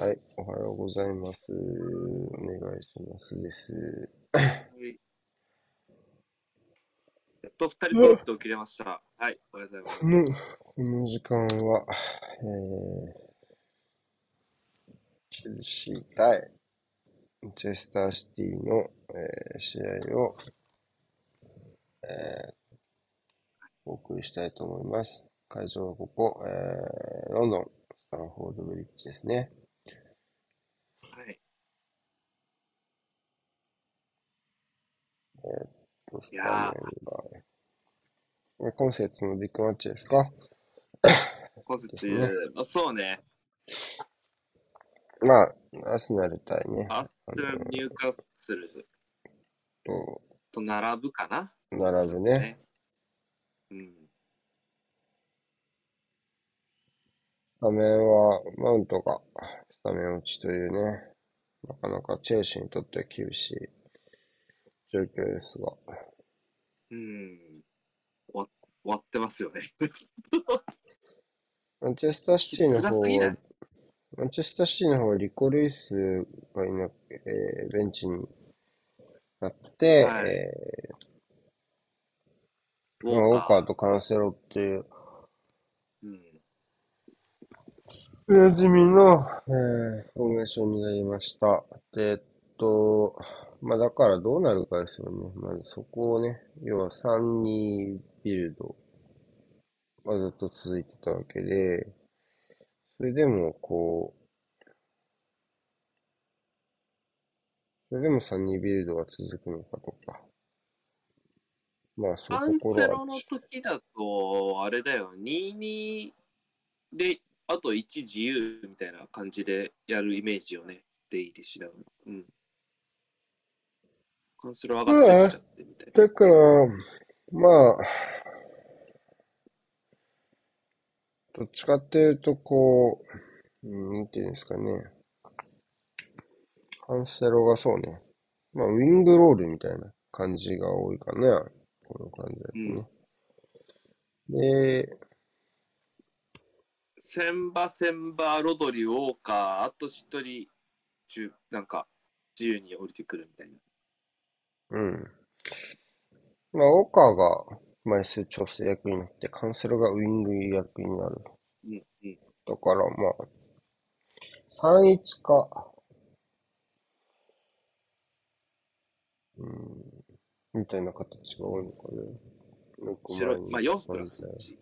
はい、おはようございます。お願いしますです。はいやっと二人揃って起きれました。はい、おはようございこのます。この時間は、えー、チェルシー対チェスターシティの、えー試合を、えーお送りしたいと思います。会場はここ、えーロンドン、スタンフォードブリッジですね。はい。とスタメンいやは、これ今節のビッグマッチですか？今節ね、あそうね、まあ、アスナル対ね、アスあトラの、ニューカッスルと、と並ぶかな？並ぶね。ね。うん。スタメンは、マウントがスタメン落ちというね、なかなかチェルシーにとっては厳しい状況ですが、うん。終わ終わってますよね。マンチェスターシティの辛方はマンチェスターシティの方はリコ・ルイスがいなく、えーベンチになって、はい。えウーまあ、ウォーカカーとカンセロっていう、ー。うん。おなじみの、えーフォーメーションになりました。で、えっと、まあだからどうなるかですよね。まずそこをね、要は3-2ビルドがずっと続いてたわけで、それでもこう、それでも3-2ビルドが続くのかとか、まあそうカンいうところは、セロの時だと、あれだよ、2-2で、あと1自由みたいな感じでやるイメージをね、出入りしながら。うん。カンセロ上がってっちゃってみたいな。だから、まあ、どっちかっていうと、こう、うん、なんていうんですかね。カンセロがそうね。まあ、ウィングロールみたいな感じが多いかな。この感じだとうん。ね。で、センバ、センバ、ロドリ、ウォーカー、あと一人、中なんか、自由に降りてくるみたいな。うん。まあ、オーカーが枚数調整役になって、カンセロがウィング役になる。うん、うん。だから、まあ、3-1か、うん、みたいな形が多いのかね。6白い、まあ枚に4プラス3体。1。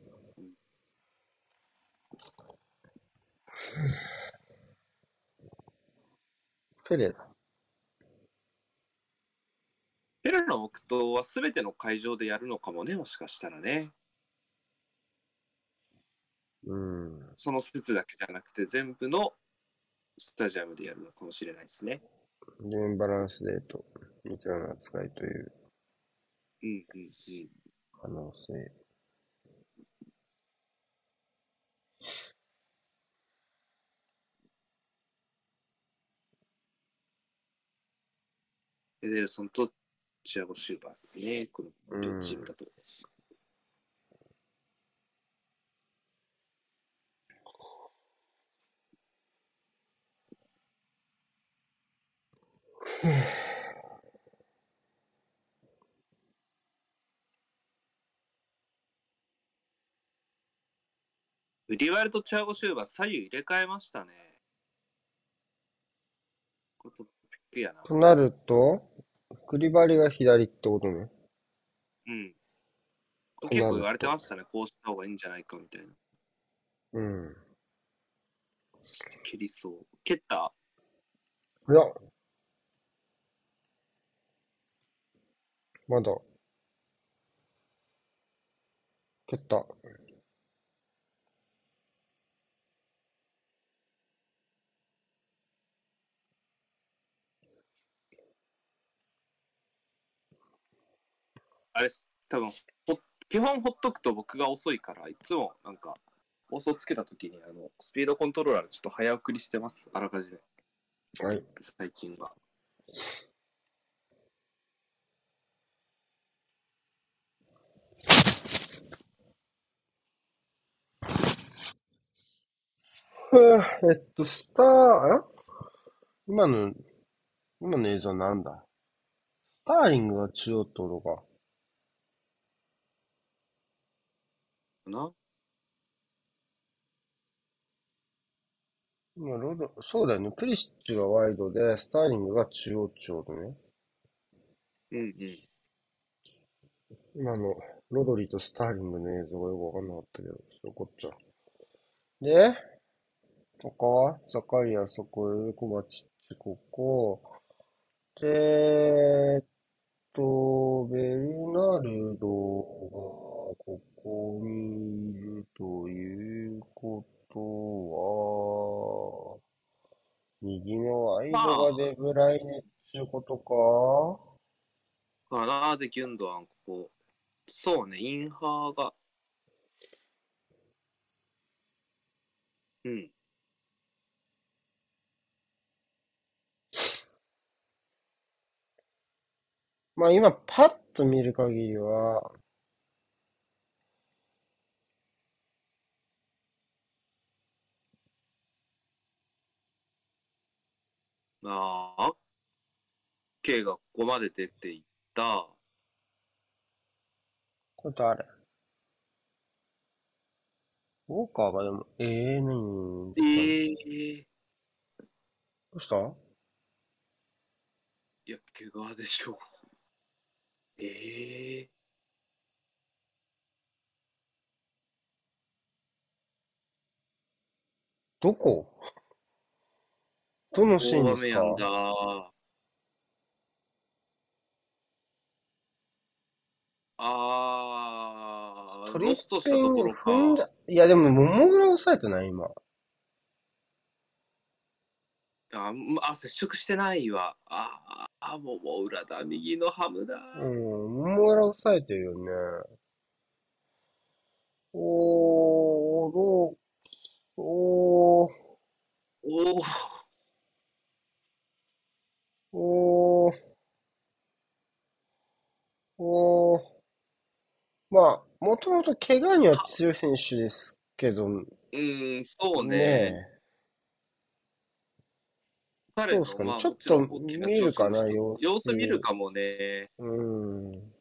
ペレだ。ペレの木刀は全ての会場でやるのかもね、もしかしたらね。うん。その説だけじゃなくて、全部のスタジアムでやるのかもしれないですね。ゲームバランスデート、みたいな扱いといううん、うん、うん。可能性。エデルソンとチアゴ・シューバーですね、この両チームだと。ウリワイルとチアゴ・シューバー左右入れ替えましたね。これトピックやな。となると、クリバリが左ってことね。うん。と結構言。われてましたね。こうした方がいいんじゃないかみたいな。うん。そして蹴りそう。蹴ったいや、まだ、蹴った。あれっす。多分ほ基本ほっとくと僕が遅いから、いつもなんか、放送つけたときに、あの、スピードコントローラーでちょっと早送りしてます。あらかじめ。はい。最近は。えっと、スター、あ今の、今の映像なんだ？スターリングが中央ってことか。かな今ロド、そうだよね。プリシッチがワイドで、スターリングが中央ってことね。うんうん。今のロドリーとスターリングの映像がよくわかんなかったけど、そこっちゃ。で、他はザカリアそこ、コバチッチここ。で、えっと、ベルナルドがここにいるということは、右のアイドがデブライネっていうことか？かなで、ギュンドアン、ここ。そうね、インハーが。うん。まあ今パッと見る限りは、ああ、K がここまで出ていった。これ誰ウォーカーがでも、ええー、何ええどうした？いや、怪我でしょう。ええどこ？どのシーン大ですか？雨やんだ。あロストしたピンところか。踏んだ。いやでも、ももぐら抑えてない？今。あ、あ、接触してないわ。ああ、もも裏だ。右のハムだ。うん、ももぐら抑えてるよね。おー、どう、おー、おお、おー、おー。まあ、もともと怪我には強い選手ですけど、うん、そうね。ね彼のどうですかね？まあちょっともろん大きな見るかな？一つ様子様子見るかもね。うん。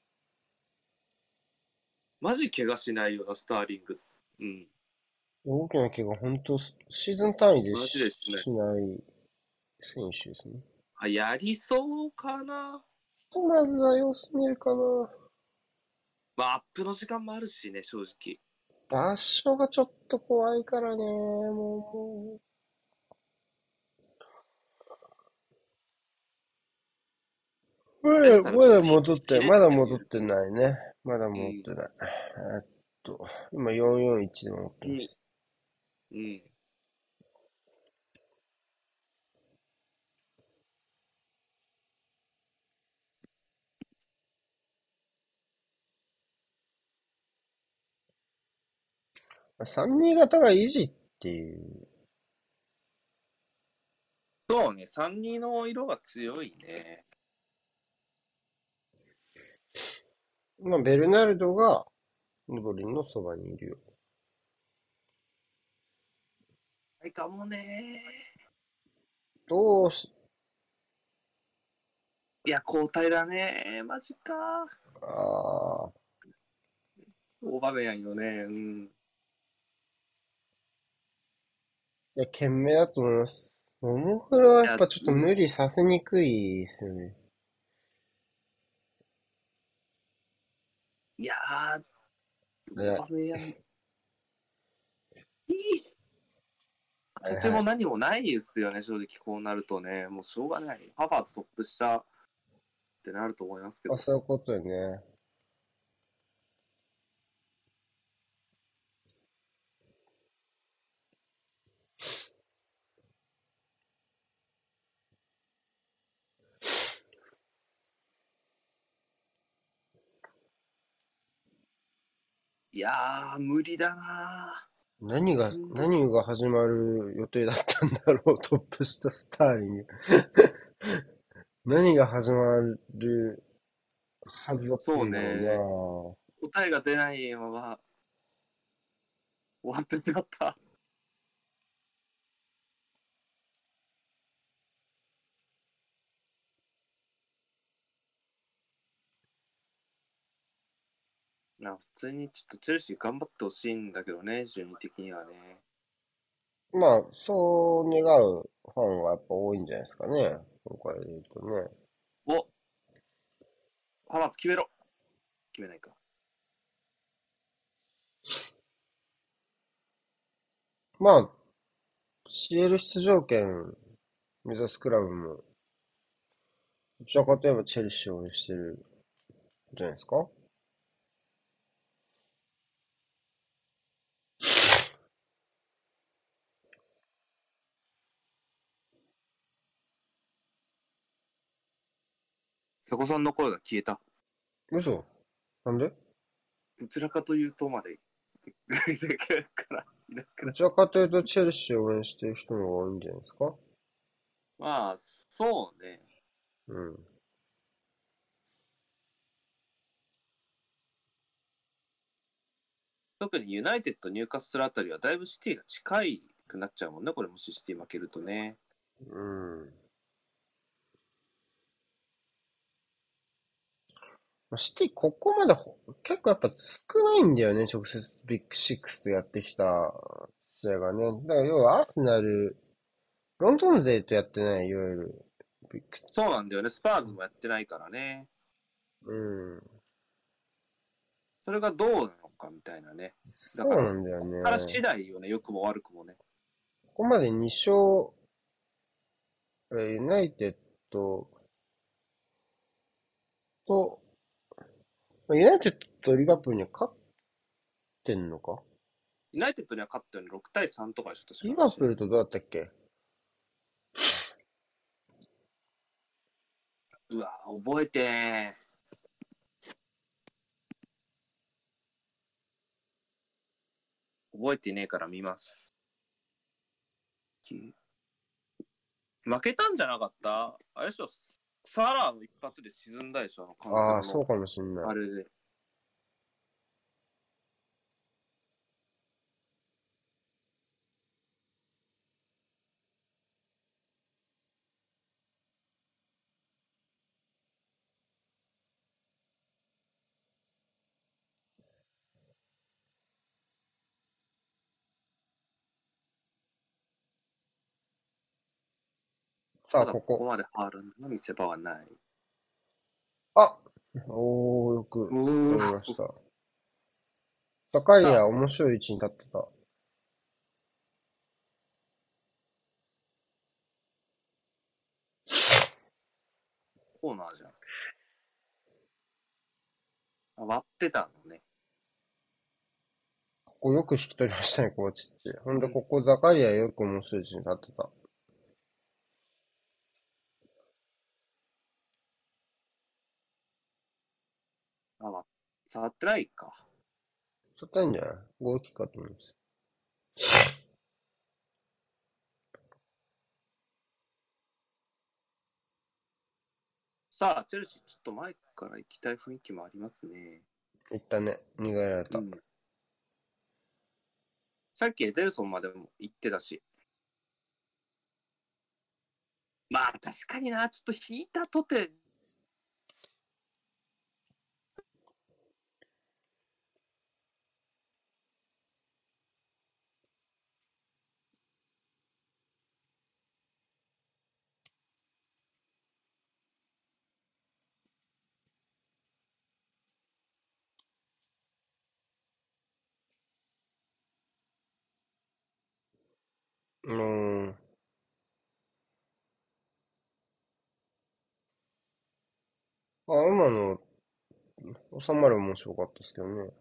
マジ怪我しないようなスターリング。うん。大きな怪我、本当シーズン単位でマジですねしない選手ですね。あ、やりそうかな？まずは様子見るかな？まあ、アップの時間もあるしね、正直。場所がちょっと怖いからね、もう。まだ、まだ戻って、まだ戻ってないね。まだ戻ってない。えっと、今441で戻ってます。うん。3-2型が維持っていう。そうね、3-2の色が強いね。まあ、ベルナルドが、ノドリンのそばにいるよ。はいかもね。どうし、いや、交代だね。マジか。ああ、大場面やんよね。うん。いや、懸命だと思います。ももクロはやっぱちょっと無理させにくいですよね。いやー、ね大場面やん。いい。はいはいうちも何もないですよね、正直こうなるとね。もうしょうがない。ハファーツトップ下ってなると思いますけどあ、。そういうことよね。いやー、無理だな何が、何が始まる予定だったんだろう、トップ下スターリング。何が始まるはずだったんだろ答えが出ないまま終わってしまった。まあ普通にちょっとチェルシー頑張ってほしいんだけどね、順位的にはね。まあ、そう願うファンはやっぱ多いんじゃないですかね。今回で言うとね。おハマス決めろ決めないか。まあ、CL 出場権目指すクラブも、どちらかといえばチェルシーを応援してるんじゃないですか瀬古さんの声が消えた。嘘？なんで？どちらかというとまで。どちらかというとチェルシーを応援してる人の方が多いんじゃないですか？まあ、そうね。うん。特にユナイテッド、ニューカッスルあたりはだいぶシティが近いくなっちゃうもんね。これもしシティ負けるとね。うん。まあシティ、ここまでほ結構やっぱ少ないんだよね、直接ビッグシックスとやってきた試合がね。だから要はアーセナル、ロンドン勢とやってない、いわゆるビッグ、そうなんだよね。スパーズもやってないからね。うん。それがどうなのかみたいなね。そうなんだよね。ここから次第よね。良くも悪くもね。ここまで2勝、えーユナイテッドと、まあユナイテッドとリバプールには勝ってんのか？ユナイテッドには勝ったよね。6対3とかでしょ、確かリバプールとどうだったっけ？うわ、覚えてねえ覚えてねえから見ます。き負けたんじゃなかった？あれでしょ、サラーの一発で沈んだでしょ、あの関ああ、そうかもしんない。あれで。さあ、ここここ。までハールンの見せ場はない。あおー、よくう取りました。高いや、面白い位置に立ってた。コーナーじゃん。あ割ってたのね。ここよく引き取りましたね、コーチッチ。ほんで、ここザカリアよく面白い位置に立ってた。触ってないか。ちょっといいんじゃない？ゴールキックだと思います。さあ、チェルシー、ちょっと前から行きたい雰囲気もありますね。いったね。逃げられた。うんさっきエデルソンまでも行ってたし。まあ、確かにな、ちょっと引いたとて、うーん。あ、今の、収まる面白かったですけどね。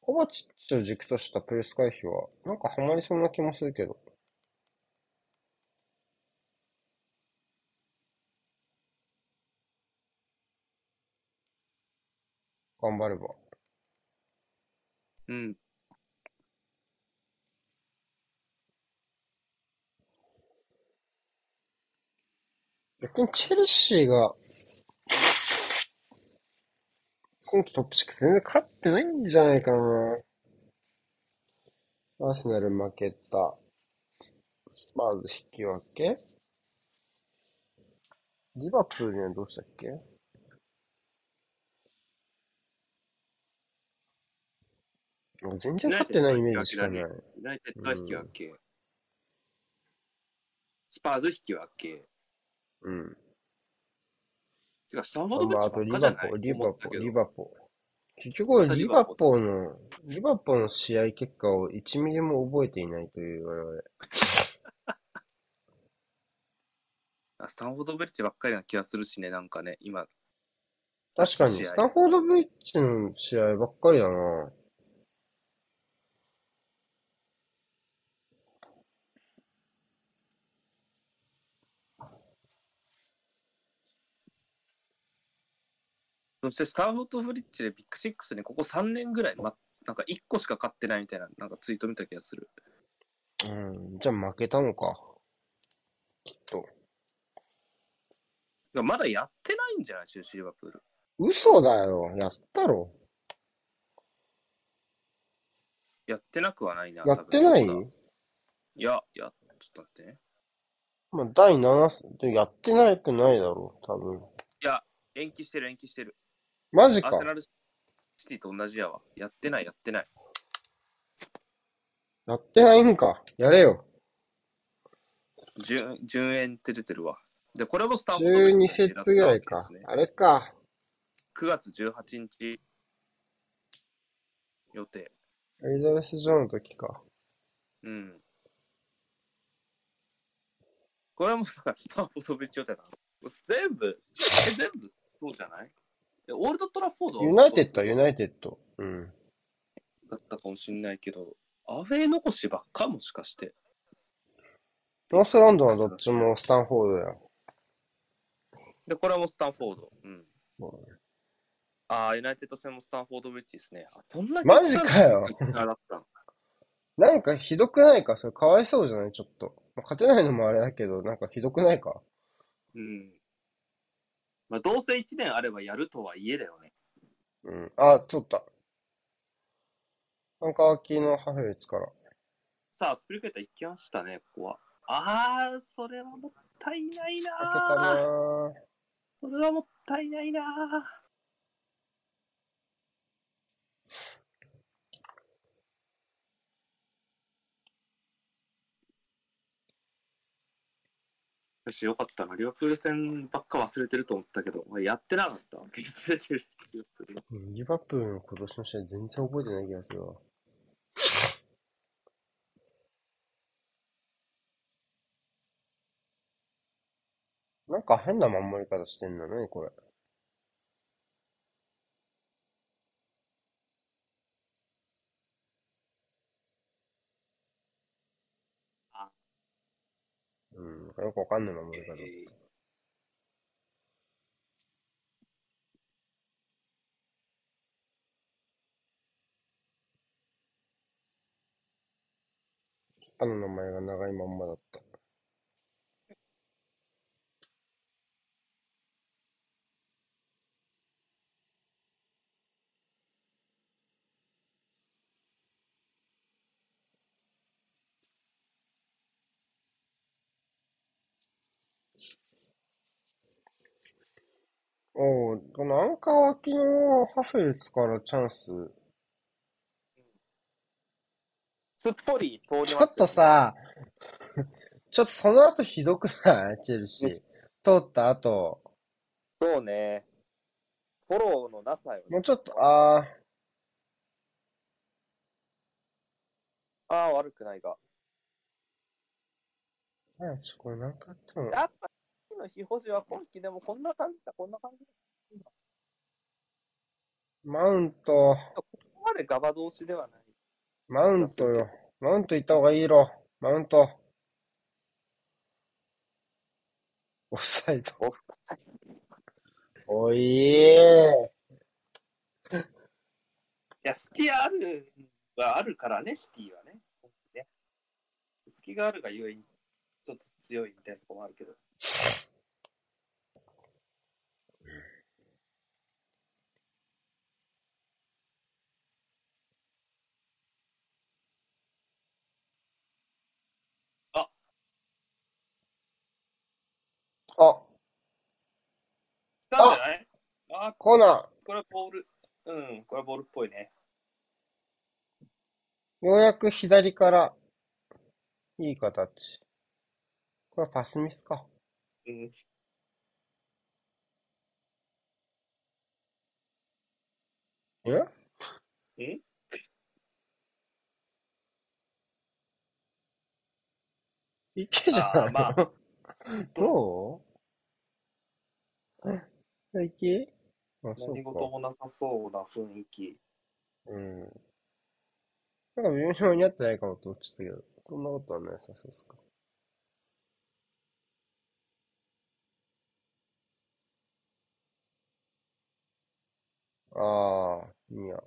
コバチッチを軸としたプレス回避は、なんかハマりそうな気もするけど。頑張れば。うん。逆にチェルシーが、今季トップ6全然勝ってないんじゃないかな。アーセナル負けた。スパーズ引き分けリバプールにはどうしたっけ？もう全然勝ってないイメージしかない。ユナイテッドは引き分け。スパーズ引き分け。うん。てか、スタンフォードブリッまあ、あジとリバポー、リバポリバポー。結局、リバポの、リバポーの試合結果を1ミリも覚えていないという我々。あスタンフォードブリッジばっかりな気がするしね、なんかね、今。確かに、スタンフォードブリッジの試合ばっかりだな。そしてスタンフォードブリッジでビッグシックスにここ3年ぐらい、ま、なんか1個しか勝ってないみたいな、なんかツイート見た気がする。うん、じゃあ負けたのか。きっと。いやまだやってないんじゃない？シューシーリバプール。嘘だよ。やったろ。やってなくはないな。やってない？いや、いや、ちょっと待ってね。まあ、第7戦、でやってないくないだろう、多分。いや、延期してる、延期してる。マジかアーセ。ナルシティと同じやわ。やってない、やってない。やってないんか。やれよ。順順延って出てるわ。で、これもスタンフォードブリッ12ジで節ぐらいかやったわけですね。あれか。9月18日予定。エリザベス女王の時か。うん。これもだからスタンフォードブリッジ予定なの。全部、え、全部そうじゃない？えオールドトラフォードはユナイテッドはユナイテッド。うん。だったかもしんないけど、アウェー残しばっかもしかして。ノースランドはどっちもスタンフォードや。で、これもスタンフォード。うん。そうああ、ユナイテッド戦もスタンフォードブリッジですね。あ、そんなマジかよなんかひどくないか？それかわいそうじゃない？ちょっと。まあ勝てないのもあれだけど、なんかひどくないか？うん。まあ、どうせ1年あればやるとはいえだよね。うん。あ、取った。なんか秋のハフェルツから。さあ、スプリケーター行きましたね、ここは。ああ、それはもったいないな開けたなーぁ。それはもったいないなーよし、よかったな。リバプール戦ばっか忘れてると思ったけど、やってなかった。忘れてる。リバプールリバプールの今年の試合全然覚えてない気がするわ。なんか変な守り方してんだね、これ。うん、よくわかんない守り方。えーあの名前が長いまんまだった。おう、このアンカー脇のハフェルツからチャンス。すっぽり通りますちょっとさ、ちょっとその後ひどくない？チェルシー。通った後、そうね。フォローのなさよね。もうちょっと、あー、ああ、悪くないが。なんやちょ、これなんかやったのやっぱ、の非保持は今季でもこんな感じだ、こんな感じだ。マウント、ここまでガバ同士ではない。マウントよ。マウント行った方がいいろ。マウント。オフサイド。おおいー。いや、隙あるはあるからね、シティはね。ね隙があるがゆえに、ちょっと強いみたいなとこもあるけど。あ、たんじゃないあコーナこれはボール。うん、これはボールっぽいね。ー、ようやく左から、いい形。これはパスミスか。うん。え？えいけじゃないまあ どう？いけあ、そう何事か。もなさそうな雰囲気。うん。なんか微妙に合ってないかもと思っちゃったけど、そんなことはなさそうですか。ああ、いや。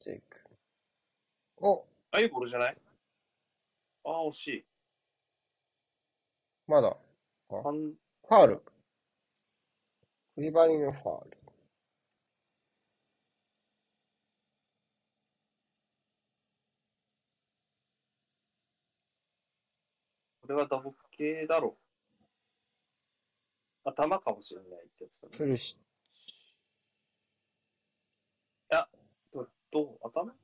チェック。お、あ、いいボールじゃない？ああ、惜しい。まだ。ファンファール。クリバリのファール。これは打撲系だろう。頭かもしれないってやつだね。プルシどどう頭？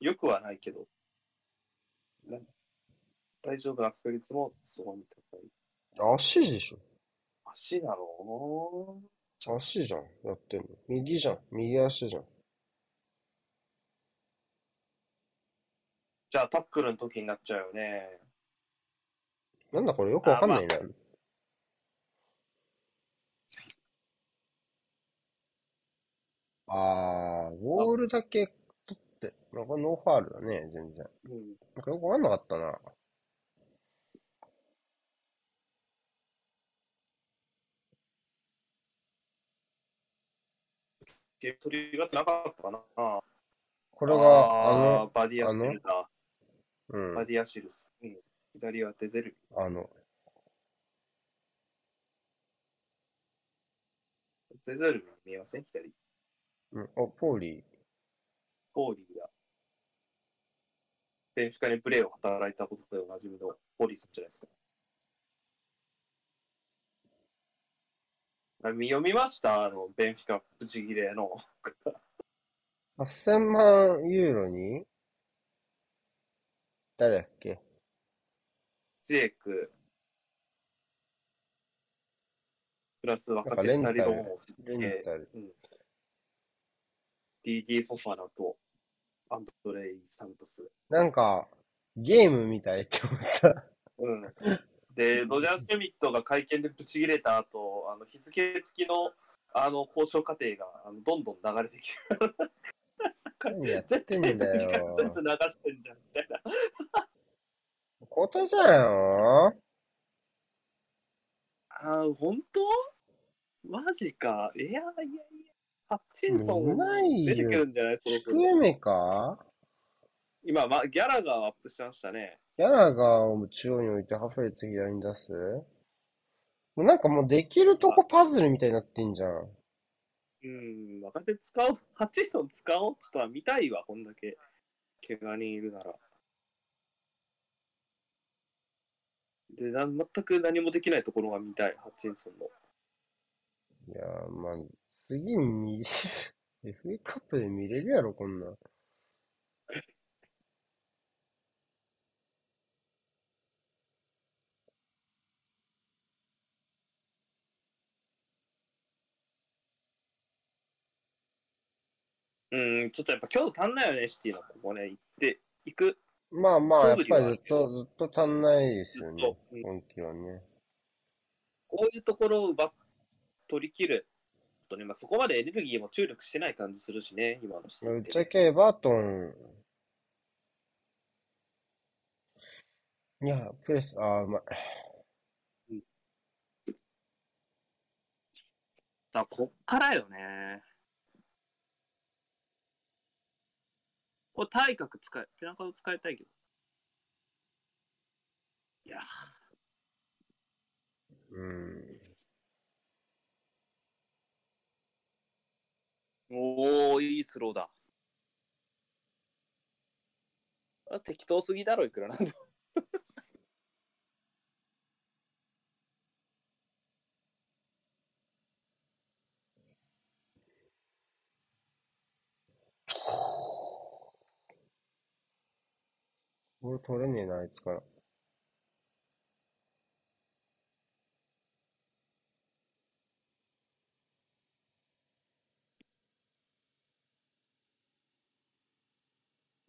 よくはないけど。な大丈夫な確率もすごい高い。足でしょ？足なの足じゃん、やってんの。右じゃん、右足じゃん。じゃあタックルの時になっちゃうよね。なんだこれ？よくわかんないね。あー、ボールだけ取って、なんかノーファールだね、全然。うん。なんかよくわかんなかったな。ゲーム取りがなかったかな。これが、ああの、ーバディアシルだ。うんバ、ディアシルス。うん。左はデゼル。あの、デゼル見えません？左。うん、お、ポーリー。ポーリーだ。ベンフィカにプレーを働いたことでおなじみのポーリーさんじゃないですか。あ見読みました？あの、ベンフィカブチギレの。8000万ユーロに？誰だっけ？ジェイク、プラス若手2なんかレンタル人の押し付け、レンタル。DD フォファナとアンドレイ・サントス。なんか、ゲームみたいって思った。うん。で、ロジャー・シュミットが会見でブチ切れた後、あの日付付きのあの交渉過程があのどんどん流れてきて、何やって。全部流してんじゃんみたいな。交代じゃんよ。あー、本当？マジか。いやいやいや。ハッチンソン出てくよ。るんじゃない？そろシそろクエメか？今、ま、ギャラがアップしましたね。ギャラがを中央に置いてハフレツ左に出す？もうなんかもうできるとこパズルみたいになってんじゃん。うん、若手使おう。ハッチンソン使おうとは見たいわ、こんだけ。怪我人いるなら。で、な全く何もできないところが見たい、ハッチンソンの。いやー、まあ、次見れる。FA カップで見れるやろ、こんなん。うん、ちょっとやっぱ今日足んないよね、シティのここね、行って、行く？まあまあ、やっぱりずっと、ずっと足んないですよねずっと。うん今季はね。こういうところを奪っ取り切る。とね、まあ、そこまでエネルギーも注力してない感じするしね、今のシティぶっちゃけエバートン。いや、プレス、あー、うまい。だこっからよね。これ体格使え、ペナカド使いたいけど。いやうん。おー、いいスローだ。あ適当すぎだろ、いくらなんでも。ボール取れねえな、あいつから。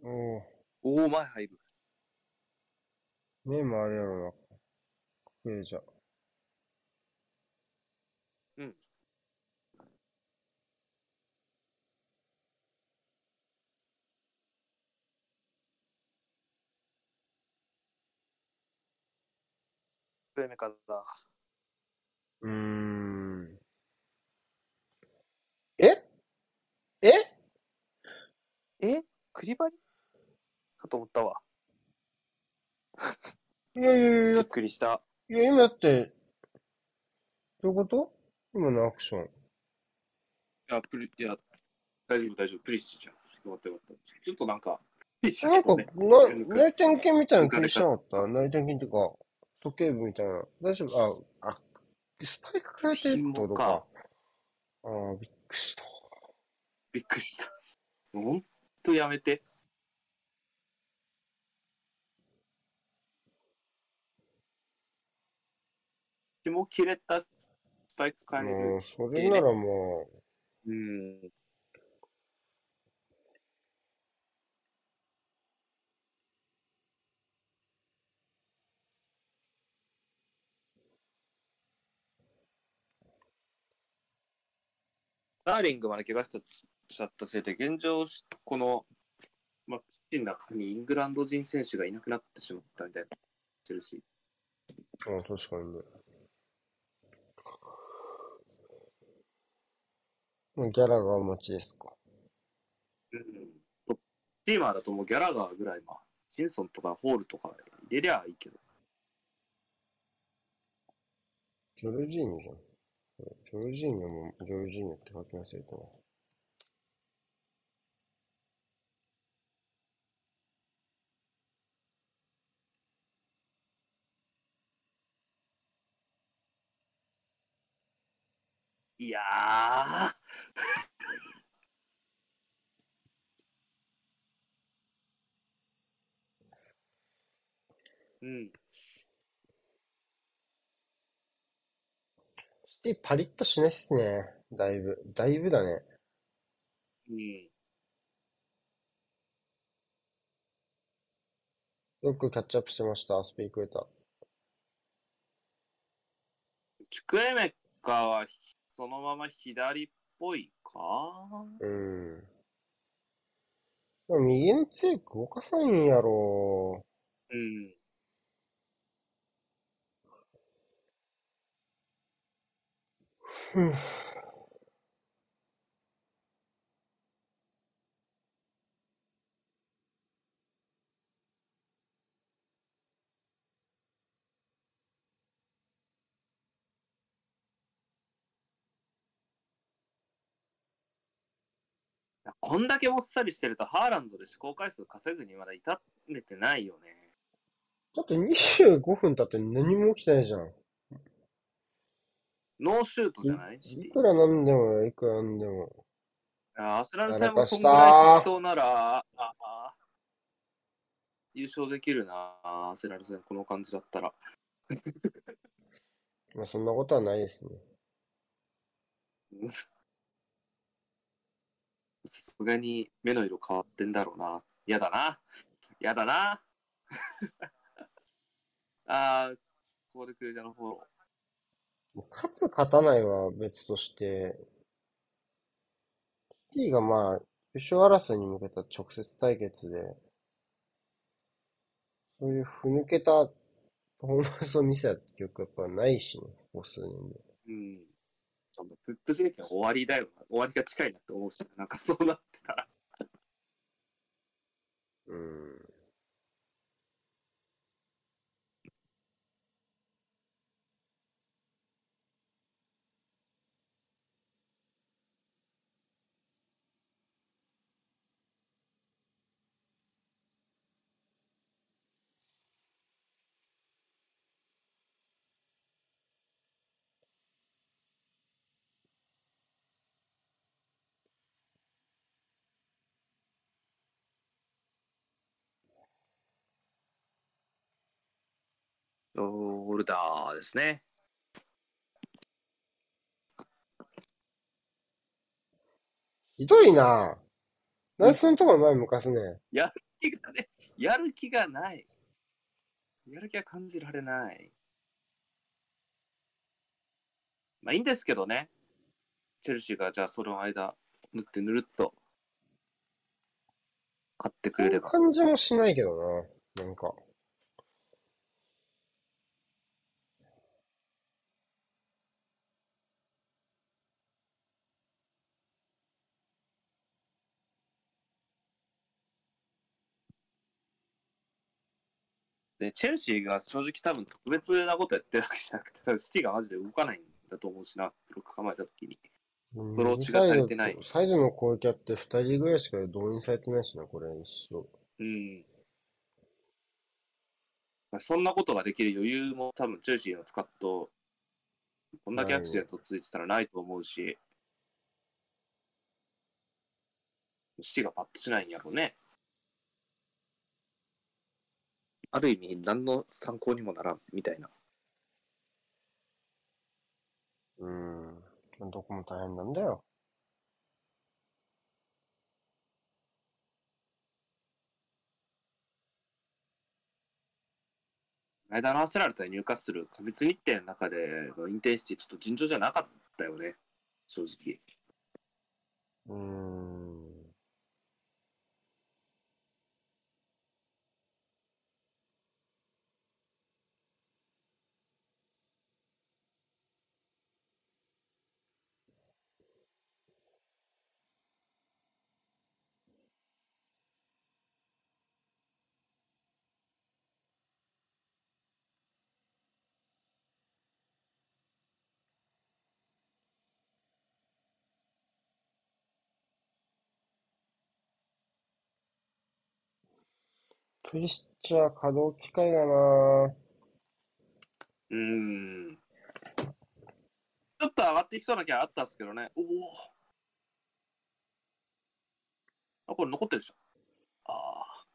おお、おお、前入る。目もあるやろな。クエじゃ。うん。プレメカだ。うーん。え？え？え？クリバリかと思ったわ。いやいやいやいやびっ、くりした。いや、今だって、どういうこと？今のアクション。いや、プリ、いや、大丈夫、大丈夫。プリッシュじゃん。よかったよかった。ちょっとなんか、プリッシュなんか、ねな内転筋みたいな気しなかった内転筋っていうか、時計部みたいな。大丈夫？あ、あ、スパイク変えてるってことか。ああ、びっくりした。びっくりした。ほんとやめて。紐切れたスパイク変えれる。それならもうん。ダーリングまで怪我しちゃったせいで、現状、この、まあ、ピッチの中にイングランド人選手がいなくなってしまったみたいな、してるし。う、あ確かにね。ギャラが待ちですか。うん。トップチーマーだともうギャラガーぐらい、まあ、シンソンとかホールとか入れりゃいいけど。ジョルジーニョじゃん。ジョルジーニョもジョルジーニョって書き忘れたわ。いやー。うん。シティパリッとしないっすね。だいぶ。だいぶだね。うん。よくキャッチアップしてました。スピークエタ。チクエメカはそのまま左っぽいか？うん。右の強く動かさんやろ。うん。ふぅ。こんだけもっさりしてるとハーランドで試行回数稼ぐにまだ至れてないよね。だって25分経って何も起きてないじゃん。ノーシュートじゃない？いくらなんでもよ、いくらなんでも。あアスラル戦やらかしたもこんぐらい適当なら、ああ優勝できるな、アスラル戦この感じだったら。まあそんなことはないですね。さすがに目の色変わってんだろうな。やだな。やだな。ああ、ここでクレジャーのフォロもう勝つ勝たないは別として、シティがまあ、優勝争いに向けた直接対決で、そういうふぬけたパフォーマンスを見せた記憶やっぱないしね、ここ数年で。ー。うん。プップ政権終わりだよな。終わりが近いなって思うし、なんかそうなってたら。うん。ショルダーですね。ひどいななんでそのところ前向かすね。やる気がね、やる気がない。やる気が感じられない。まあいいんですけどね。チェルシーがじゃあその間、塗ってぬるっと買ってくれれば。う感じもしないけどな。なんか。で、チェルシーが正直多分特別なことやってるわけじゃなくて、多分シティがマジで動かないんだと思うしな、ブロック構えた時に。ブローチが足りてないサイドの攻撃やって2人ぐらいしか動員されてないしな、これ一緒。うん。まあ、そんなことができる余裕も多分チェルシーの使っと、こんだけアクシデントついてたらないと思うし、シティがパッとしないんやろうね。ある意味、何の参考にもならんみたいな。うん。どこも大変なんだよ。間のアセラル対入荷する過密日程の中でのインテンシティちょっと尋常じゃなかったよね、正直。うーん。プリシッチは稼働機会がなうーん。ちょっと上がっていきそうな気はあったんですけどね。おお。あ、これ残ってるでしょ。ああ。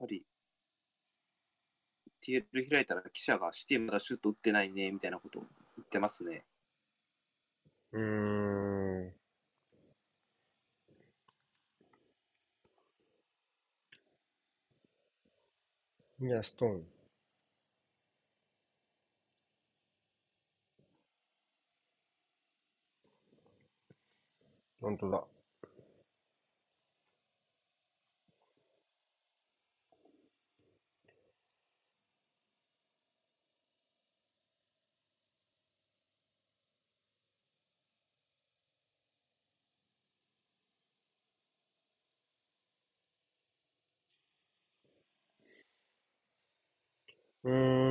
やっぱり、TL 開いたら記者がシティまだシュート打ってないね、みたいなこと言ってますね。うーん。いや、ストーン。本当だ。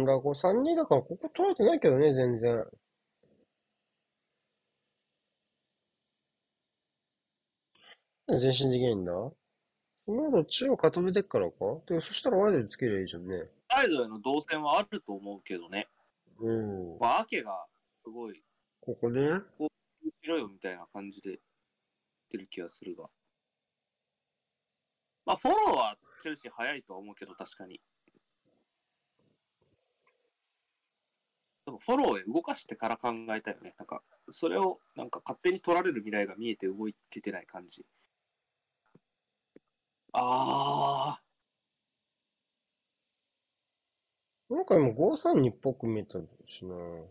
だからこう3-2だからここ取られてないけどね、全然。なんで前進できないんだその後中央固めてっからか？で、そしたらワイドでつけりゃいいじゃんね。サイドへの動線はあると思うけどね。うん。まあ、アケがすごい、ここね。しろよみたいな感じで出る気がするが。まあ、フォローはチェルシー早いとは思うけど、確かに。でも、フォローへ動かしてから考えたよね。なんか、それを、なんか勝手に取られる未来が見えて動いけない感じ。あなんか今5-3-2っぽく見えたしな。ー、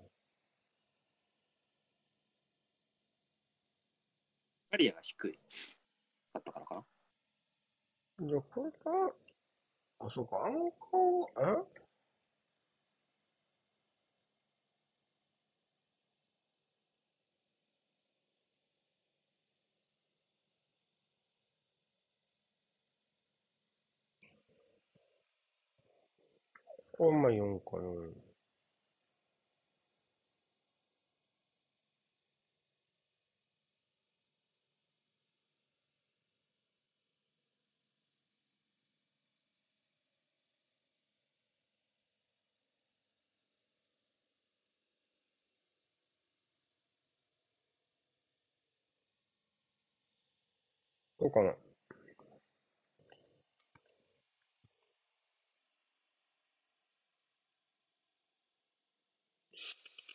キャリアが低い。かったからかな。じゃあこれか、あ、そうか、アンカー、え？これまあ4かな。どうかな？ク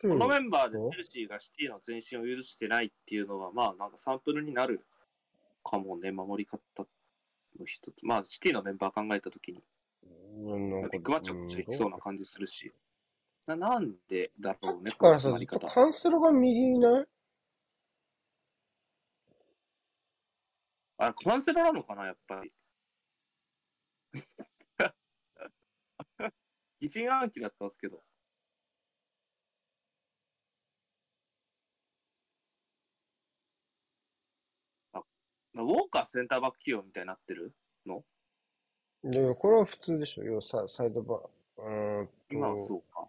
このメンバーでチェルシーがシティの前進を許してないっていうのは、まあなんかサンプルになるかもね、守り方の一つ。まあシティのメンバー考えたときに、ビッグマッチョがいきそうな感じするし。ななんでだろうね、この決まり方。カンセロが右いない？あれ、カンセロなのかな、やっぱり。疑心暗鬼だったんですけど。ウォーカーセンターバック起用みたいになってる？で、これは普通でしょ。要はササイドバック、うーんと今はそうか。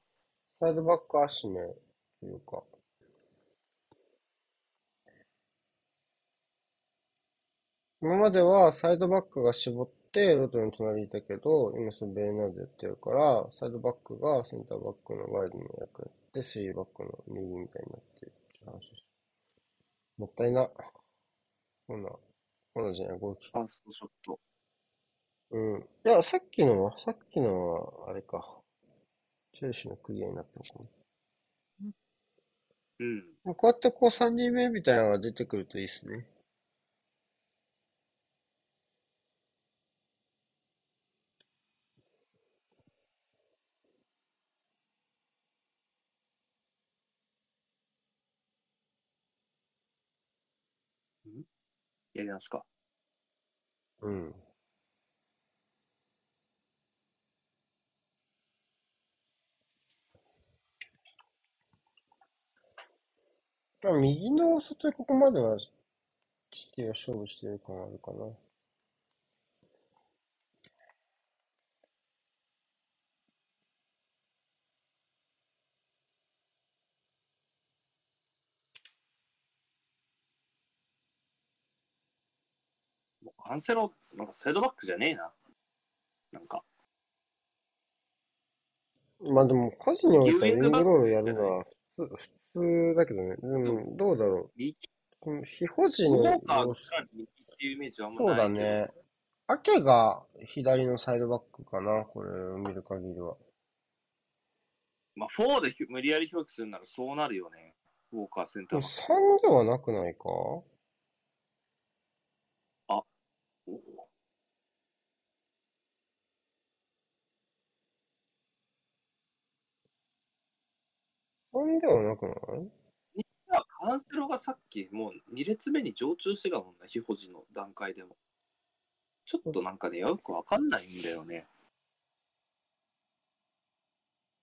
サイドバック足目というか。今まではサイドバックが絞ってロトの隣にいたけど、今そのベーナードやってるから、サイドバックがセンターバックのワイドの役やって、3バックの右みたいになってる。もったいな。こんな、こんなじゃない、動き。ファーストショット。うん。いや、さっきのは、さっきのは、あれか。チェルシーのクリアになったのかな。うん。こうやってこう3人目みたいなのが出てくるといいですね。やり直すか。うん。まあ、右の外でここまでは、地形は勝負してる感あるかな。もうカンセロ、なんかサイドバックじゃねえな。なんか。まあでも、数においてはウィングロールやるのは普通、だけどね。でも、どうだろ右、う。この非保持ウのォーカーが様子右っていうイメージはあんまそうないけね。アケが左のサイドバックかな、これを見る限りは。まあ、4でひ無理やり表記するならそうなるよね。ウォーカーセンタでもーバック。3ではなくないかおお3ではなくない？カンセロがさっきもう2列目に常駐してたもんな、非保持の段階でも。ちょっとなんかね、よくわかんないんだよね。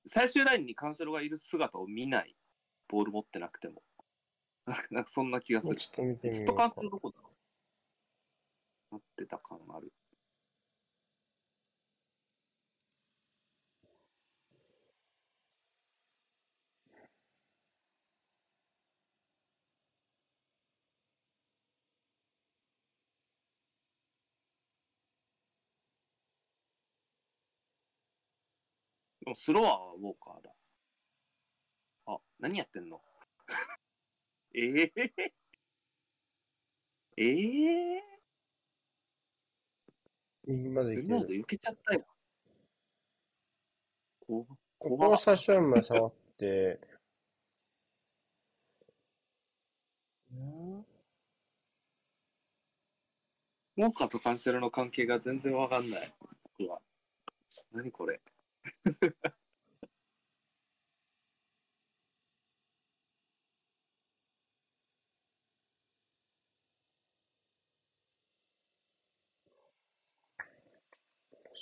最終ラインにカンセロがいる姿を見ない。ボール持ってなくても。なんかそんな気がする。ちょっと見てみようかずっとカンセ。ロどこだろうなってた感ある。もスロアはウォーカーだ。あ、何やってんの？ええええ右までベ行ける。ルナード避けちゃったよ。こう、ここを最初は前触って、ウォーカーとカンセロの関係が全然わかんない。僕は。何これ？確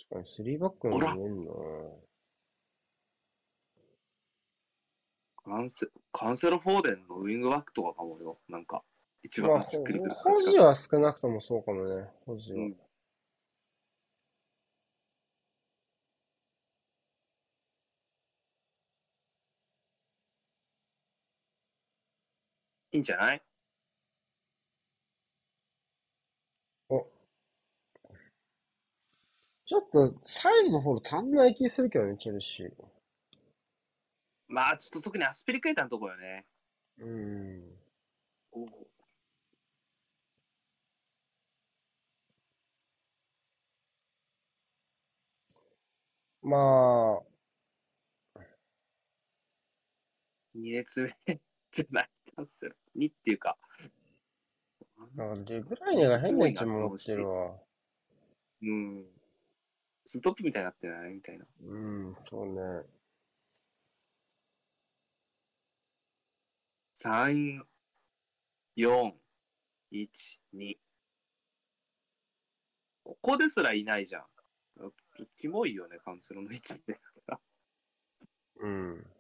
かに3バックに見えんなカンセカンセロ・フォーデンのウィングバックとかかもよ。なんか、一まあ、番しっくりくる保持は少なくともそうかもね。保持は。うん。いいんじゃない？ちょっと、サイドの方足んない気するけどね、チェルシー。まあ、ちょっと特にアスピリクエーターのとこよね。うん。おうまあ、2列目じゃない、ンセル。2っていうか、なんかデブライネが変な位置持ってるわ。うん。ツートップみたいになってないみたいな。うん、そうね。3、4、1、2。ここですらいないじゃん。キモいよね、カンセロの位置って。うん。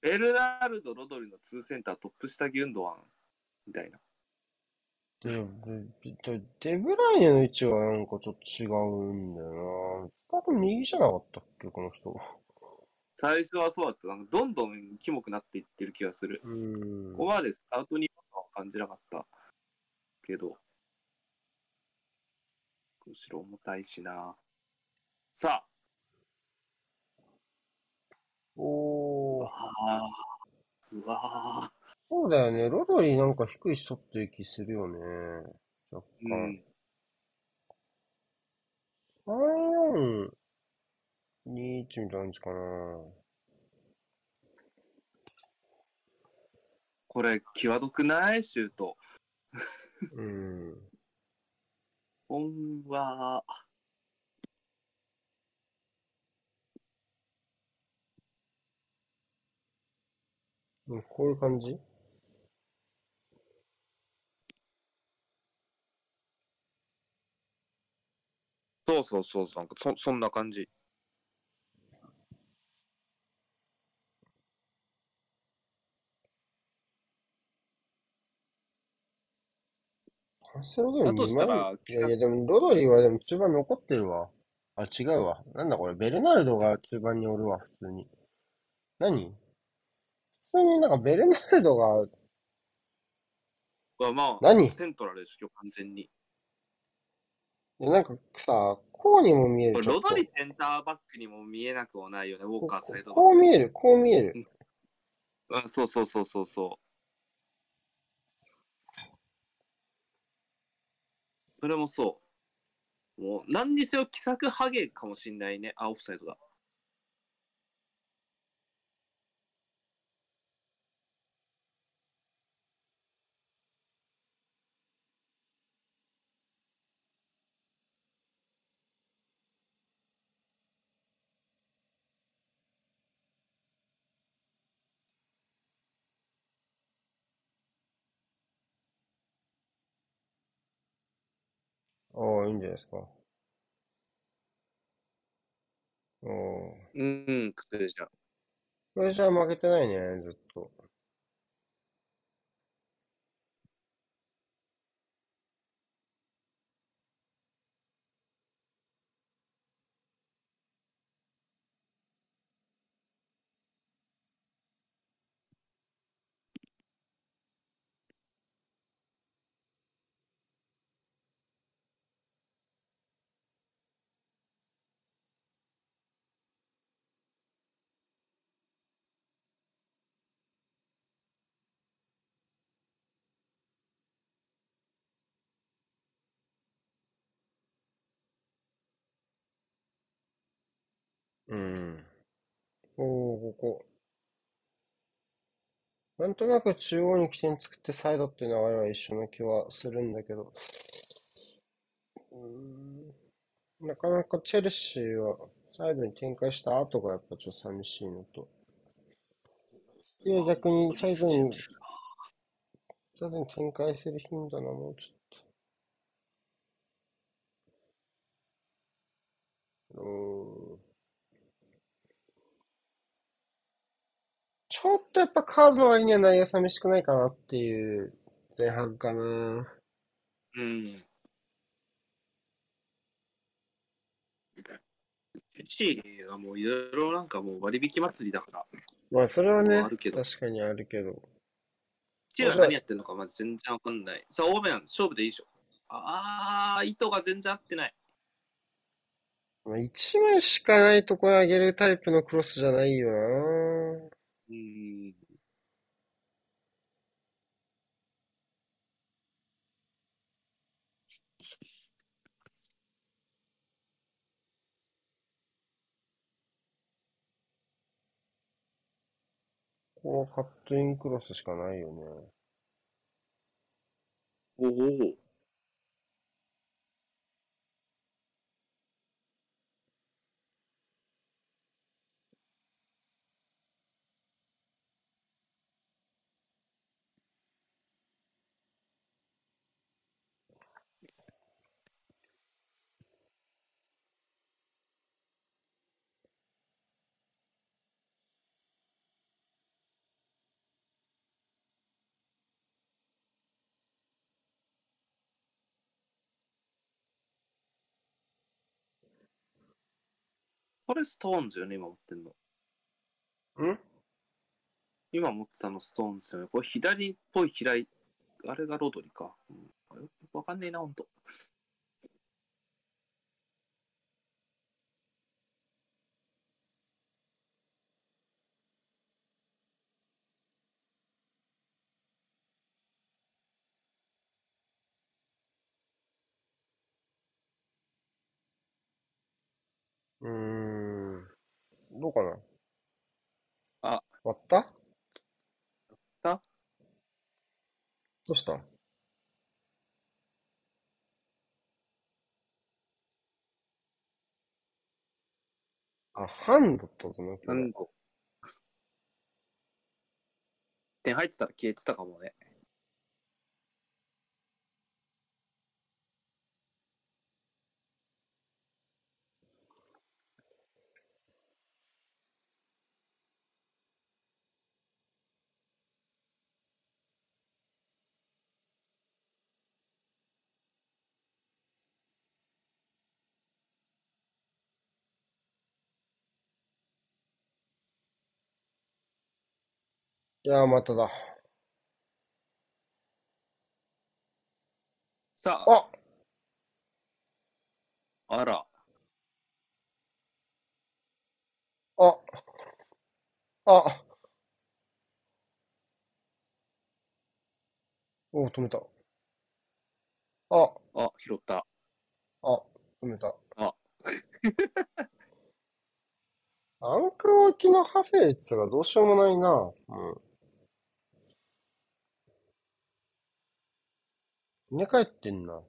ベルナルド、ロドリの2センタートップ下ギュンドワンみたいな。で、ででデブライネの位置はなんかちょっと違うんだよな。多分右じゃなかったっけ、この人。最初はそうだった。なんかどんどんキモくなっていってる気がする。うん。ここまでスタートには感じなかったけど、後ろ重たいしな。さあ、おー。うわそうだよね。ロドリなんか低いし取ってる気するよね。若ーう干。ん。3、4、2、1みたいな感じかな。これ、際どくない？シュート。うん。ほんは、うんこういう感じ？そうそうそうそう、なんかそそんな感じ。ロでもだと2したら枚。いやいや、でもロドリはでも中盤残ってるわ。あ、違うわ。なんだこれ？ベルナルドが中盤におるわ、普通に。何？普通になんかベルナルドが、まあまあ、何？セントラルでしょ、完全に。いやなんかさ、こうにも見える。ロドリセンターバックにも見えなくもないよね、ウォーカーサイドこう見える、こう見える。うん、そうそうそうそうそう。それもそう。もう、何にせよ、奇策ハゲかもしんないね。あ、オフサイドだ。ああ、いいんじゃないですか。おお。うん、うん、クレじゃん。これじゃあ負けてないね、ずっと。うん。おお、ここ。なんとなく中央に起点作ってサイドっていう流れは一緒な気はするんだけど。うん。なかなかチェルシーはサイドに展開した後がやっぱちょっと寂しいのと。いや、逆にサイドに、サイドに展開する頻度な、もうちょっと。うん。ちょっとやっぱカードの割には内容寂しくないかなっていう前半かな。うん。チェはもういろいろなん。かもう割引祭りだから。まあそれはねあるけ、ど確かにあるけど。チェが何やってん。のかまず全然わかん。ない。さあ、オーベン、勝負でいいでしょ。あー、意図が全然合ってない。まあ、1枚しかないところ上げるタイプのクロスじゃないよな。うん。ここはカットインクロスしかないよね。おお。これストーンズよね、今持ってんの。ん？今持ってたのストーンズよね。これ左っぽい左、あれがロドリか。うん、よくわかんねえな、ほんと。うーん。どうかなあ。割った？た？どうしたあ、半だったとね。これなんか点入ってたら消えてたかもね。やー、まただ。さあ、ああら。ああおう、止めた。あ、あ、拾った。あ、止めた。あ。アンカー脇のハフェリッツがどうしようもないな。うん。寝返ってんな。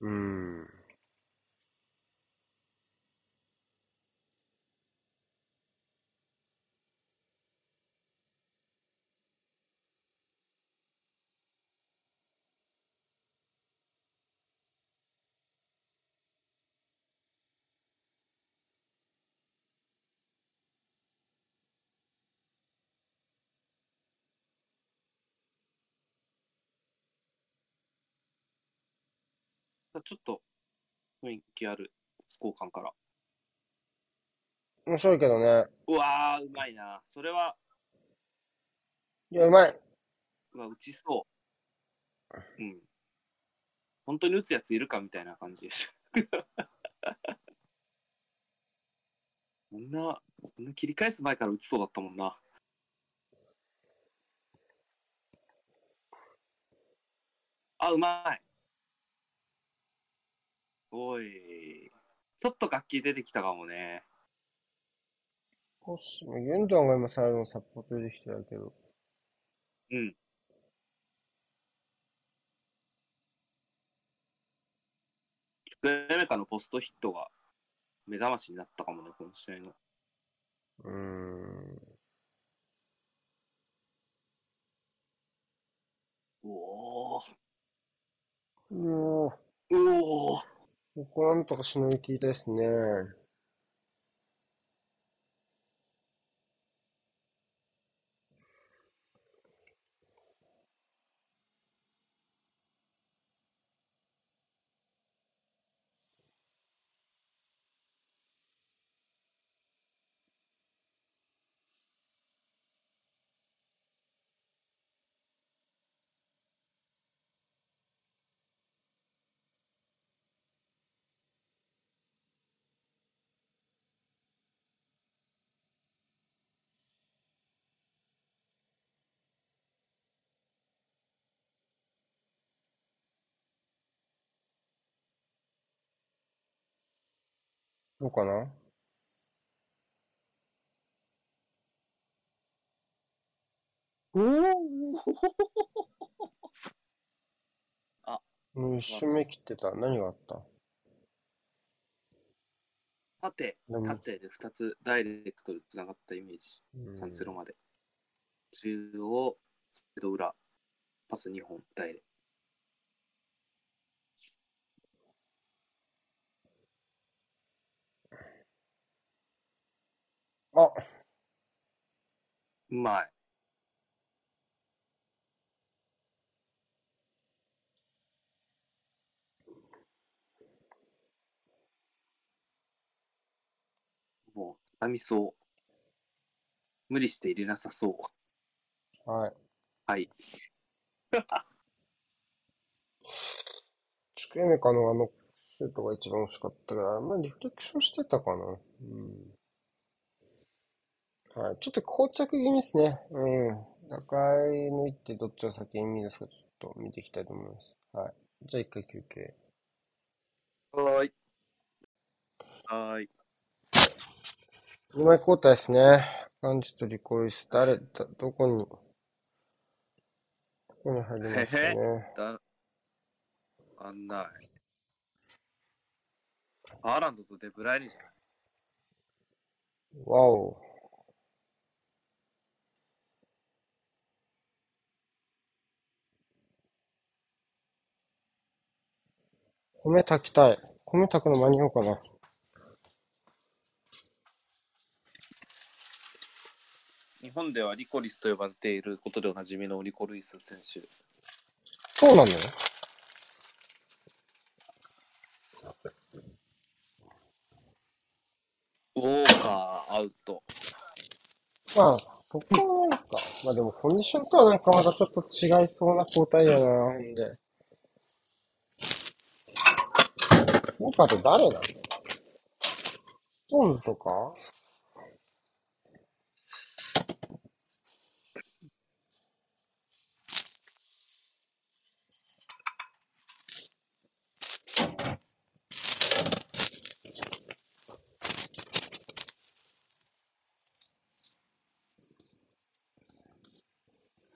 うん。ちょっと雰囲気ある交換から。面白いけどね。うわー、うまいな。それは、いや、うまい。うわ、打ちそう。うん。本当に打つやついるかみたいな感じ。こんな、こんな切り返す前から打ちそうだったもんな。あ、うまい。おい。ちょっと楽器出てきたかもね。少し、ユンドアンが今最後のサポートできてるけど。うん。クレメカのポストヒットが目覚ましになったかもね、この試合の。うーん。おお。うおーおお。ここなんとかしのぎきですね。どうかな？おお もう一瞬目切ってた。何があった？縦、縦で2つダイレクトでつながったイメージ。うん3 0まで。中央、サイド裏、パス2本、ダイレ。あ、うまい。もう、痛みそう。無理して入れなさそう。はい。はい。チクエメカのあのシュートが一番惜しかったけど、あんまりリフレクションしてたかな。うん。はい。ちょっと膠着気味ですね。うん。中井の一手どっちを先に見出すかちょっと見ていきたいと思います。はい。じゃあ一回休憩。はーい。はーい。2枚交代ですね。漢字とリコリス、誰だ、どこに、どこに入りますかね。だ、わかんない。アーランドとデブライネじゃない？わお。米炊きたい。米炊くの間に合うかな。日本ではリコリスと呼ばれていることでおなじみのリコルイス選手。そうなの？ウォーカーアウト。まあ、そこはなんか、まあでもコンディションとはなんかまたちょっと違いそうな交代だな、ほんで。ウォーカーって誰なのストーンズとか？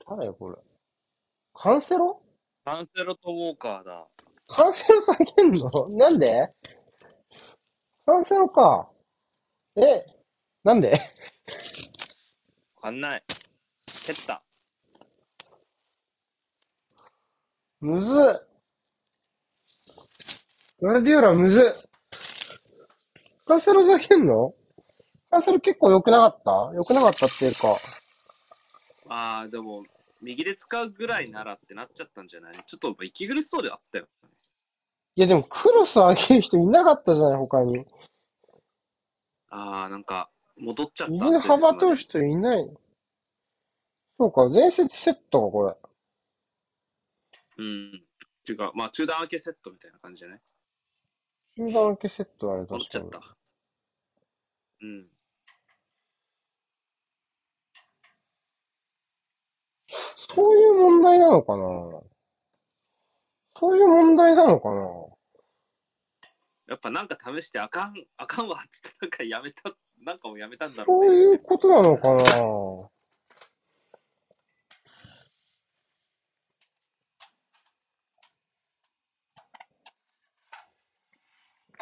誰これ。カンセロ？カンセロとウォーカーだ。カンセロ下げんの？なんで？カンセロか。えなんで？わかんない。蹴った。むずっ。ガルディオラむずっ。カンセロ下げんの？カンセロ結構良くなかった？良くなかったっていうか。ああ、でも、右で使うぐらいならってなっちゃったんじゃない？ちょっと息苦しそうであったよ。いやでもクロス上げる人いなかったじゃない、他に。ああ、なんか、戻っちゃった。右の幅前節まで取る人いない。そうか、前節セットか、これ。うん。っていうか、まあ、中段明けセットみたいな感じじゃない？中段明けセットあれ戻っ確かにちゃっ。た。うん。そういう問題なのかな？そういう問題なのかな？やっぱなんか試してあかん、あかんわっつってなんかやめた、なんかもうやめたんだろそううね。いうことなのかな？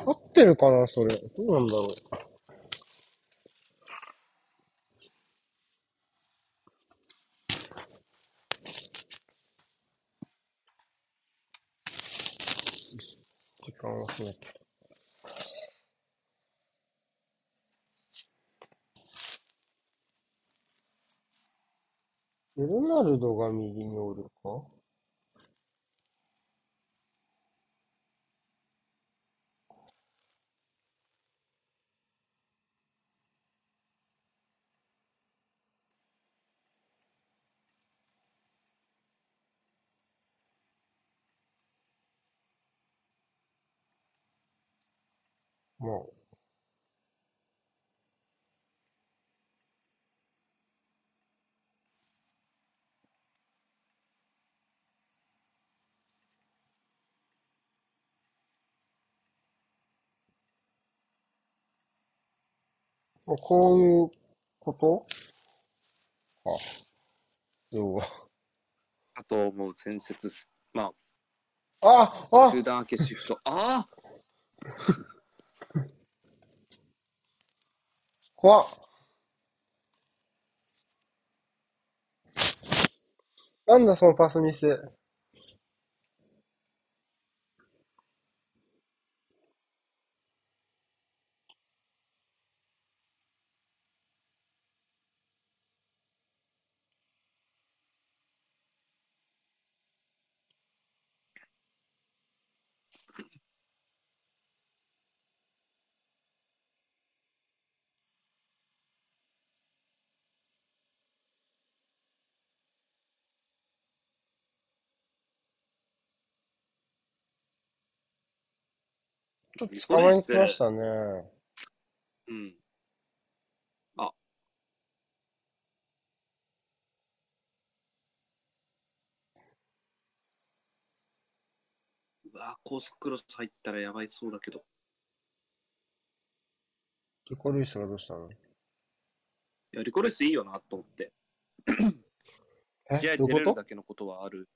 合ってるかなそれ。どうなんだろう。時間を忘れて。ベルナルドが右におるか？まあ、こういうこと？あ、要は。あともう前節す、まあ、あ、あ。中断明けシフト。ああ怖っ。なんだそのパスミス。ちょっと捕まえに来ましたね。うん。あ。うわ、高速クロス入ったらやばいそうだけど。リコルイスがどうしたの？いや、リコレスいいよなと思って。え？試合出れるだけのことはある。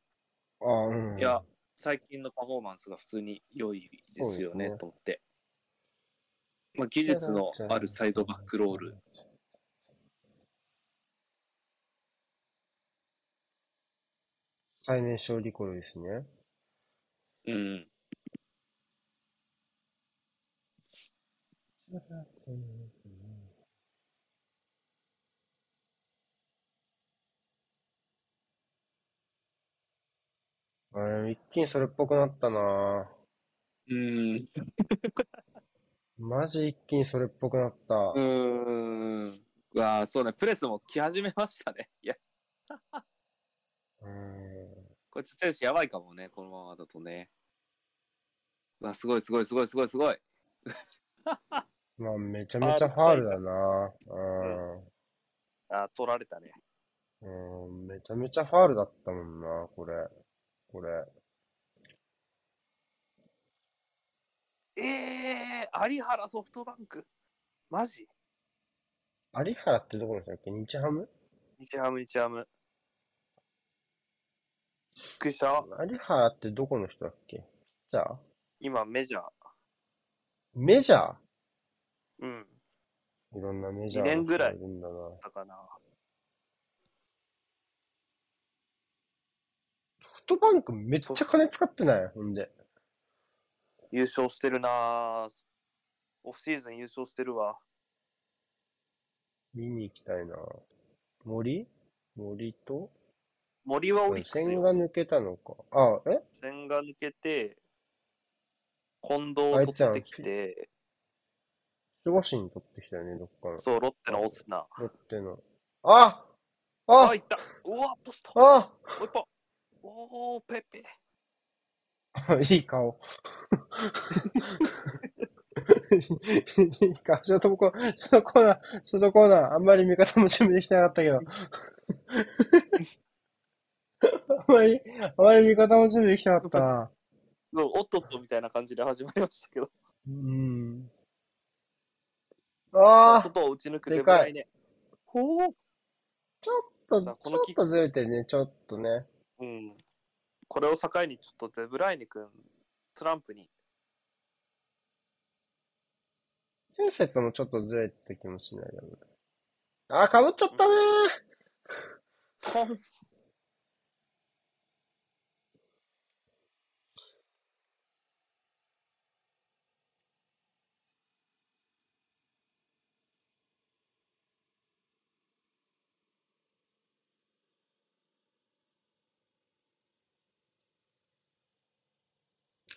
とあ、うん。いや、最近のパフォーマンスが普通に良いですよね、ねと思って。まあ、技術のあるサイドバックロール。最年少リコルイスね。うん。あー一気にそれっぽくなったなうん。マジ一気にそれっぽくなった。うーん。うわあそうね、プレスも来始めましたね。いや、うんこれちょっと選手やばいかもね、このままだとね。うわ、すごいすごいすごいすごいすごい。まあ、めちゃめちゃファールだな。あ、取られたね。うん。うん、めちゃめちゃファールだったもんな、これ。これ。ええー、有原ソフトバンク。マジ？有原ってどこの人だっけ？日ハム？日ハム、日ハム。びっくりした。有原ってどこの人だっけ？じゃあ今、メジャー。メジャー？うん。いろんなメジャー二年ぐらいの人るんだな。だかな。ソフトバンクめっちゃ金使ってない？ほんで。優勝してるなオフシーズン優勝してるわ。見に行きたいな。森？森と？森はオリックスよ。線が抜けたのか。あ、え？線が抜けて、近藤を取ってきて、守護神に取ってきたよね、どっかの。そう、ロッテのオスナ。ロッテの。ああ、あいったうわ、ポストあもう一本おー、ペペ。いい顔。いい顔。ショートコーナー、ショートコーナー、ショートコーナー。あんまり味方も準備できてなかったけど。あんまり、あんまり味方も準備できてなかったな。おっとっとみたいな感じで始まりましたけど。うん。ああ、外を打ち抜くでかいデブライネ。ほー。ちょっと、ちょっとずれてるね、ちょっとね。うん。これを境にちょっとデブライネ君、トランプに。前節もちょっとずれてた気もしないけど。あー、かぶっちゃったねポ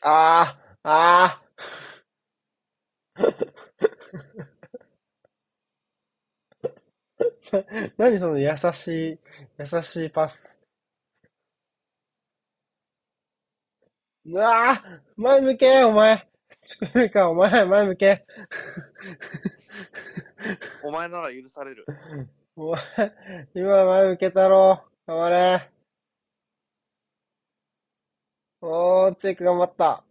ンあー、あー。何その優しい、優しいパス。うわー前向けお前乳首か、お前、前向けお前なら許される。お前、今前向けたろ頑張れおー、チェイク頑張った。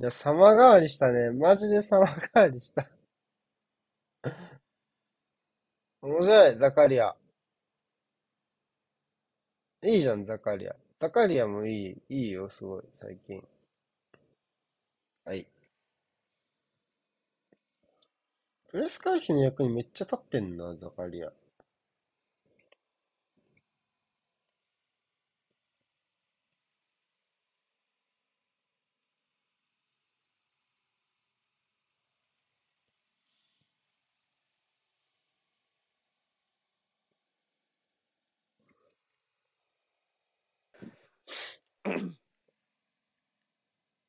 いや、様変わりしたね。マジで様変わりした。面白い、ザカリア。いいじゃん、ザカリア。ザカリアもいい、いいよ、すごい、最近。はい。プレス回避の役にめっちゃ立ってんな、ザカリア。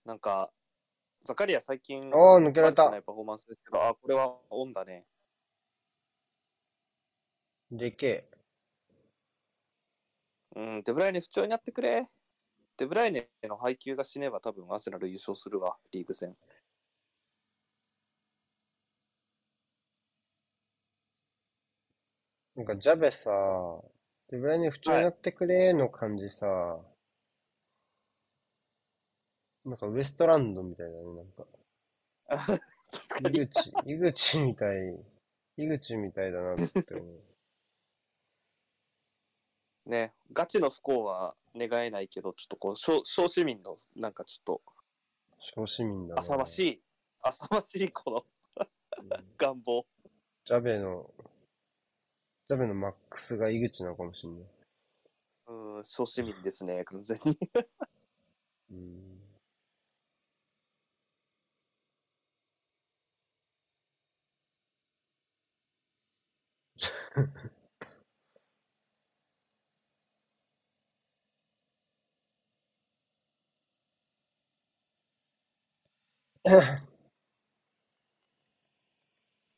なんか、ザカリア最近、ああ、抜けられた。パフォーマンスですけど、あ、これはオンだね。でけえ。うん、デブライネ不調になってくれ。デブライネの配球が死ねば多分アーセナル優勝するわ、リーグ戦。なんか、ジャベさ、デブライネ不調になってくれの感じさ、なんかウエストランドみたいだね、なんか。井口、井口みたい、井口みたいだなって思う。ね、ガチの不幸は願えないけど、ちょっとこう、小小市民のなんかちょっと小市民だな。浅ましい、浅ましいこのうん願望。ジャベの、ジャベのマックスが井口なのかもしんない。うん、小市民ですね、完全に。うん。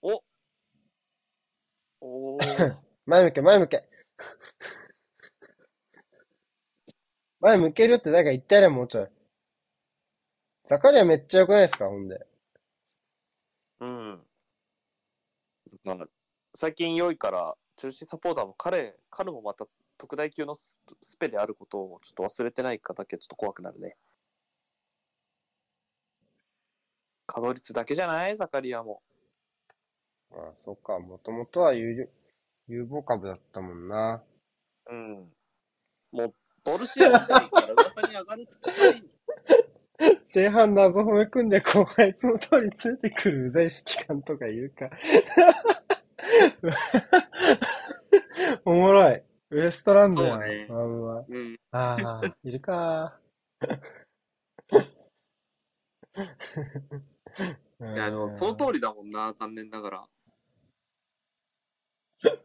おおー 前向け、前向け。前向けるって誰か言ってやれ、もうちょい。ザカリアめっちゃ良くないですか、ほんで。うん。なんか最近良いから、チェルシーサポーターも彼、彼もまた特大級のススペであることをちょっと忘れてないかだけちょっと怖くなるね。稼働率だけじゃないザカリアも。ああ、そっか、もともとは有料有望株だったもんな。うん。もう、ボルシアみたいから噂に上がるって 前半謎褒め組んで後輩いつも通り連れてくるうざい指揮官とかいるか。おもろい。ウエストランドやん。そうねあんまうん。ああ、いるか。いや、でもその通りだもんな、残念ながら。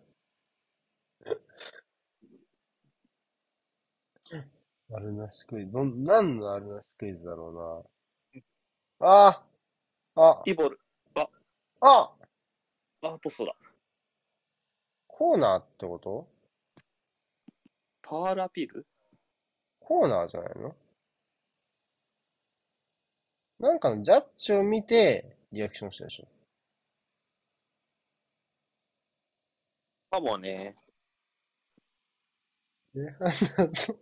あるなしクイズ。どん、何のあるなしクイズだろうな。ああ、イボル、あ、あ、あ、ポストだ。コーナーってこと？パワールアピール？コーナーじゃないの？なんかのジャッジを見てリアクションしたでしょ。かもね。前半だぞ。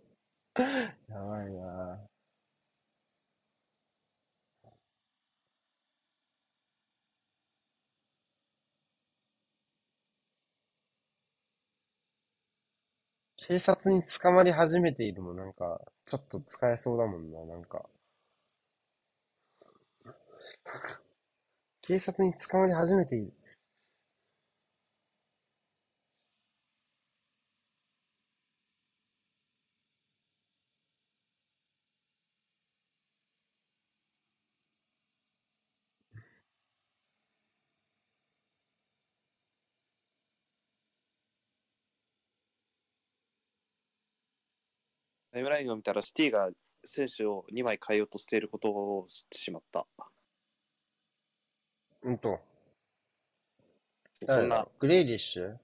やばいな警察に捕まり始めているもなんか、ちょっと使えそうだもんな、なんか。警察に捕まり始めている。タイムラインを見たらシティが選手を2枚変えようとしていることを知ってしまった。うんと。そんなグレイリッシュ？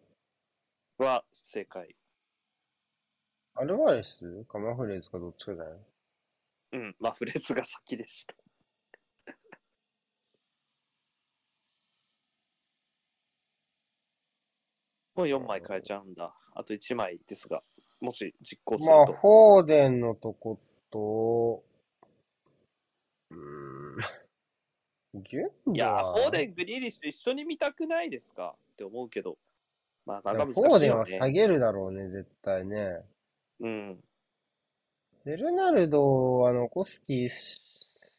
は正解。アルバレス？かマフレーズかどっちかじゃないうん、まあフレーズが先でした。もう4枚変えちゃうんだ。あと1枚ですが、もし実行するまあ、と。フォーデンのとこと、うーん、ギュンいや、フォーデン、グリーリッシュ一緒に見たくないですか？って思うけど。まあ、なかなか難しいフォーデンは。下げるだろうね、絶対ね。うん。ベルナルドは残す気す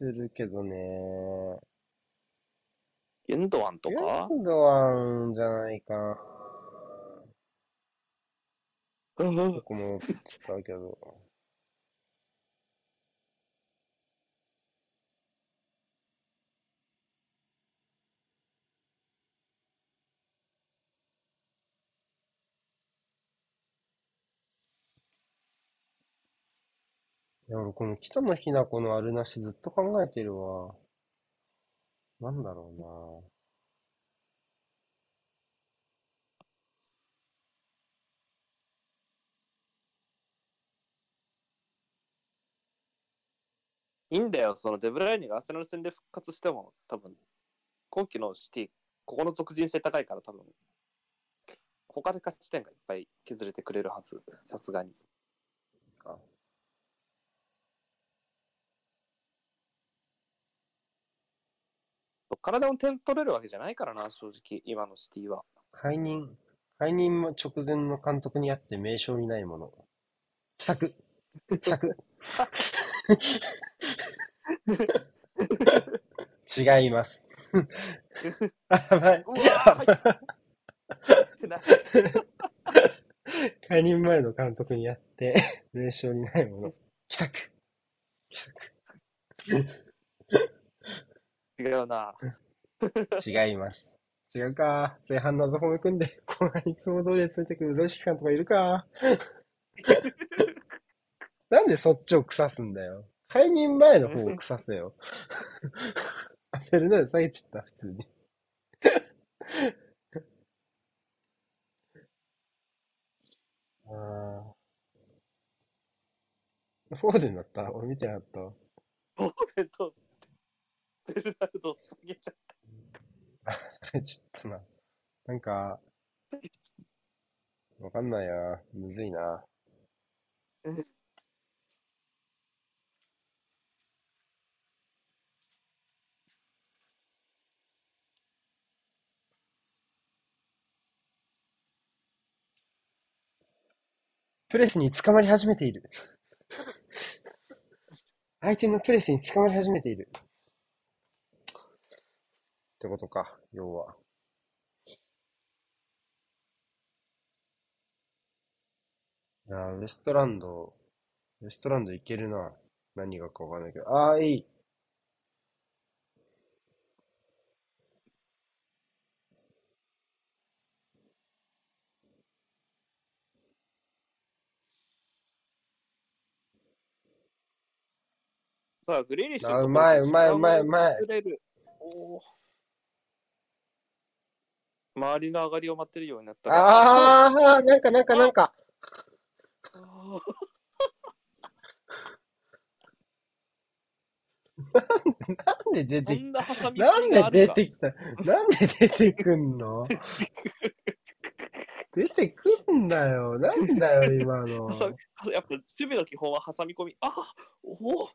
るけどね。ユンドワンとギか？ュンドアンじゃないか僕も使うけど。いや、俺この北野日な子のあるなしずっと考えてるわ。なんだろうないいんだよ、そのデブライネがアーセナル戦で復活しても、多分今季のシティ、ここの属人性高いから、多分他で勝ち点がいっぱい削れてくれるはず、さすがに。体の点取れるわけじゃないからな、正直、今のシティは。解任、解任直前の監督にあって名称にないもの。奇策奇策 違います。あ、やばい。解任前の監督にあって名称にないもの。奇策奇策違うな。違います。違うか。前半謎褒め組んで、後半いつも通りでついてくる宇佐期間とかいるか。なんでそっちを腐すんだよ。解任前の方を腐せよ。あ、フェルナンデス下げちゃった、普通に。あーフォーデンだった？俺見てなかった？わ。ボーデンとベルナルド下げ ちゃっちょっとな。なんか、わかんないな。むずいな。プレスに捕まり始めている。相手のプレスに捕まり始めている。ってことか、要は。いやウエストランド、ウエストランドいけるな。何がかわかんないけど。ああ、いい。さあ、グリーリッシュあうまいうまいうまいうまい。作れるおー。周りの上がりを待ってるようになったああ、なんかなんかなんか。あー。なんで出てきこんなんで出てきた？なんで出てくんの？出てくんだよ。なんだよ、今の。やっぱ守備の基本は挟み込み。あおお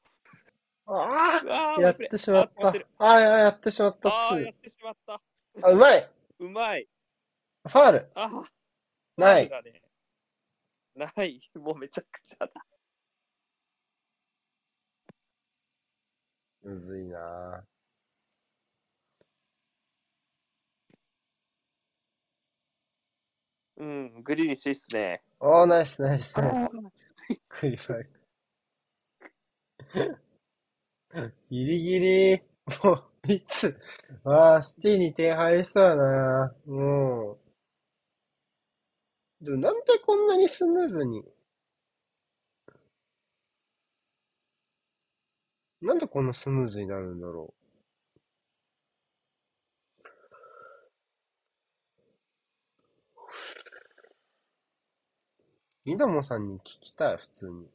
あああ、やってしまった。ああやってしまった。あー、ついやってしまった。あ、うまいうまい。ファールあーない。ない。もうめちゃくちゃだ。むずいなうん、グリーリッシュいいっすね。おー、ナイスナイスナイス。クリファイ。ギリギリ。もう、いつ。わあ、シティに点入りそうだな。もう。でもなんでこんなにスムーズに？なんでこんなスムーズになるんだろう？稲モさんに聞きたい、普通に。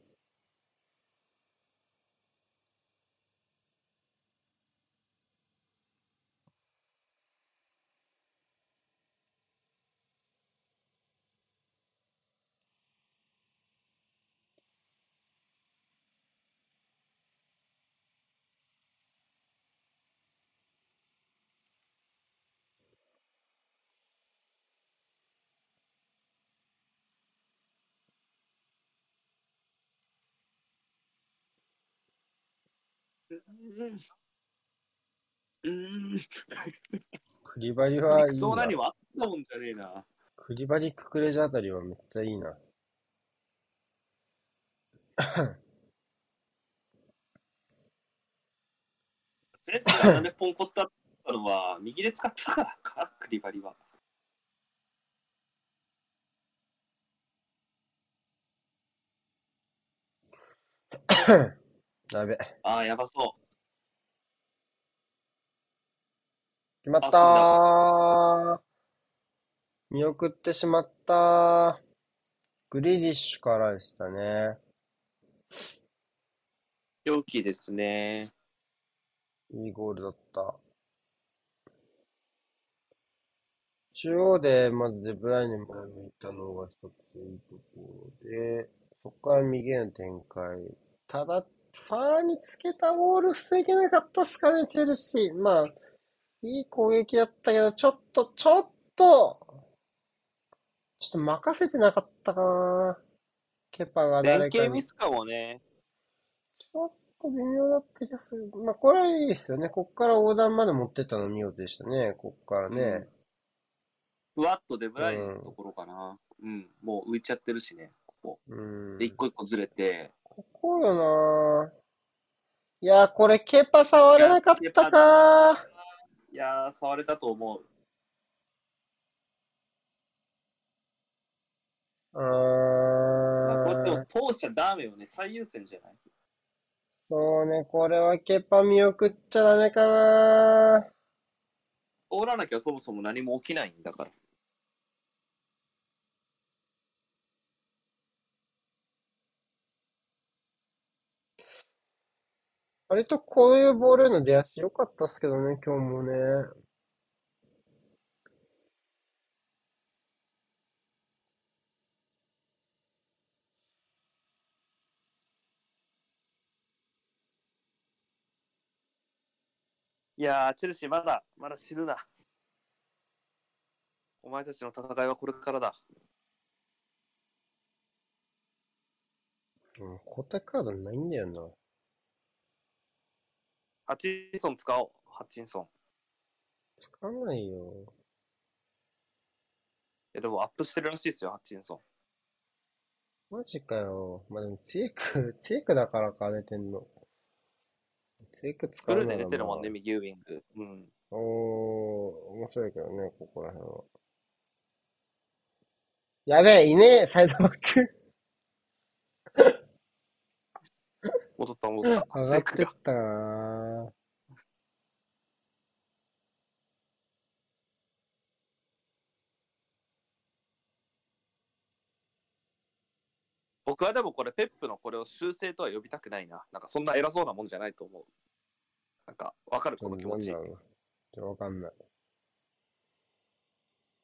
うーん。クリバリはいいなそうな。にはあったもんじゃねえな。クリバリククレジャあたりはめっちゃいいな。前世がなんでポンコツだったのは、右で使ったからか、クリバリは。やべ。ああ、やばそう。決まったー。見送ってしまったー。グリリッシュからでしたね。良きですね。いいゴールだった。中央でまずデブライネ前向いたのが一ついいところで、そこから右への展開。ただ、ファーにつけたボール防げなかったっすかね、チェルシー。まあ、いい攻撃だったけど、ちょっと、ちょっと、ちょっと任せてなかったかな。ケパが連誰かに携ミスかもね。ちょっと微妙だった気がする。まあ、これはいいですよね。こっから横断まで持ってったの見事でしたね。こっからね。ふわっとデブライネのところかな。うん、もう浮いちゃってるしね、ここ。うん。で、一個一個ずれて、ここよな。いや、これケパ触れなかったか。いやー、触れたと思う。うまあ、これでーん。も通しちゃダメよね。最優先じゃない？そうね、これはケパ見送っちゃダメかな。通らなきゃそもそも何も起きないんだから。割とこういうボールへの出足良かったっすけどね、今日もね。いやー、チェルシーまだ、まだ死ぬな。お前たちの戦いはこれからだ。うん、交代カードないんだよな。ハチンソン使おう。ハチンソン。いつかないよ。や、でもアップしてるらしいですよ、ハチンソン。マジかよ。まあ、でも、ツイーク、ツイークだからか、出てんの。ツイーク使フルで出てるもんね、右ウィング。うん。おー、面白いけどね、ここら辺は。やべえ、いねえ、サイドバック。戻った、戻った。上がってったかな。僕はでもこれ、ペップのこれを修正とは呼びたくないな。なんかそんな偉そうなもんじゃないと思う。なんか、わかる、この気持ち。いかんない。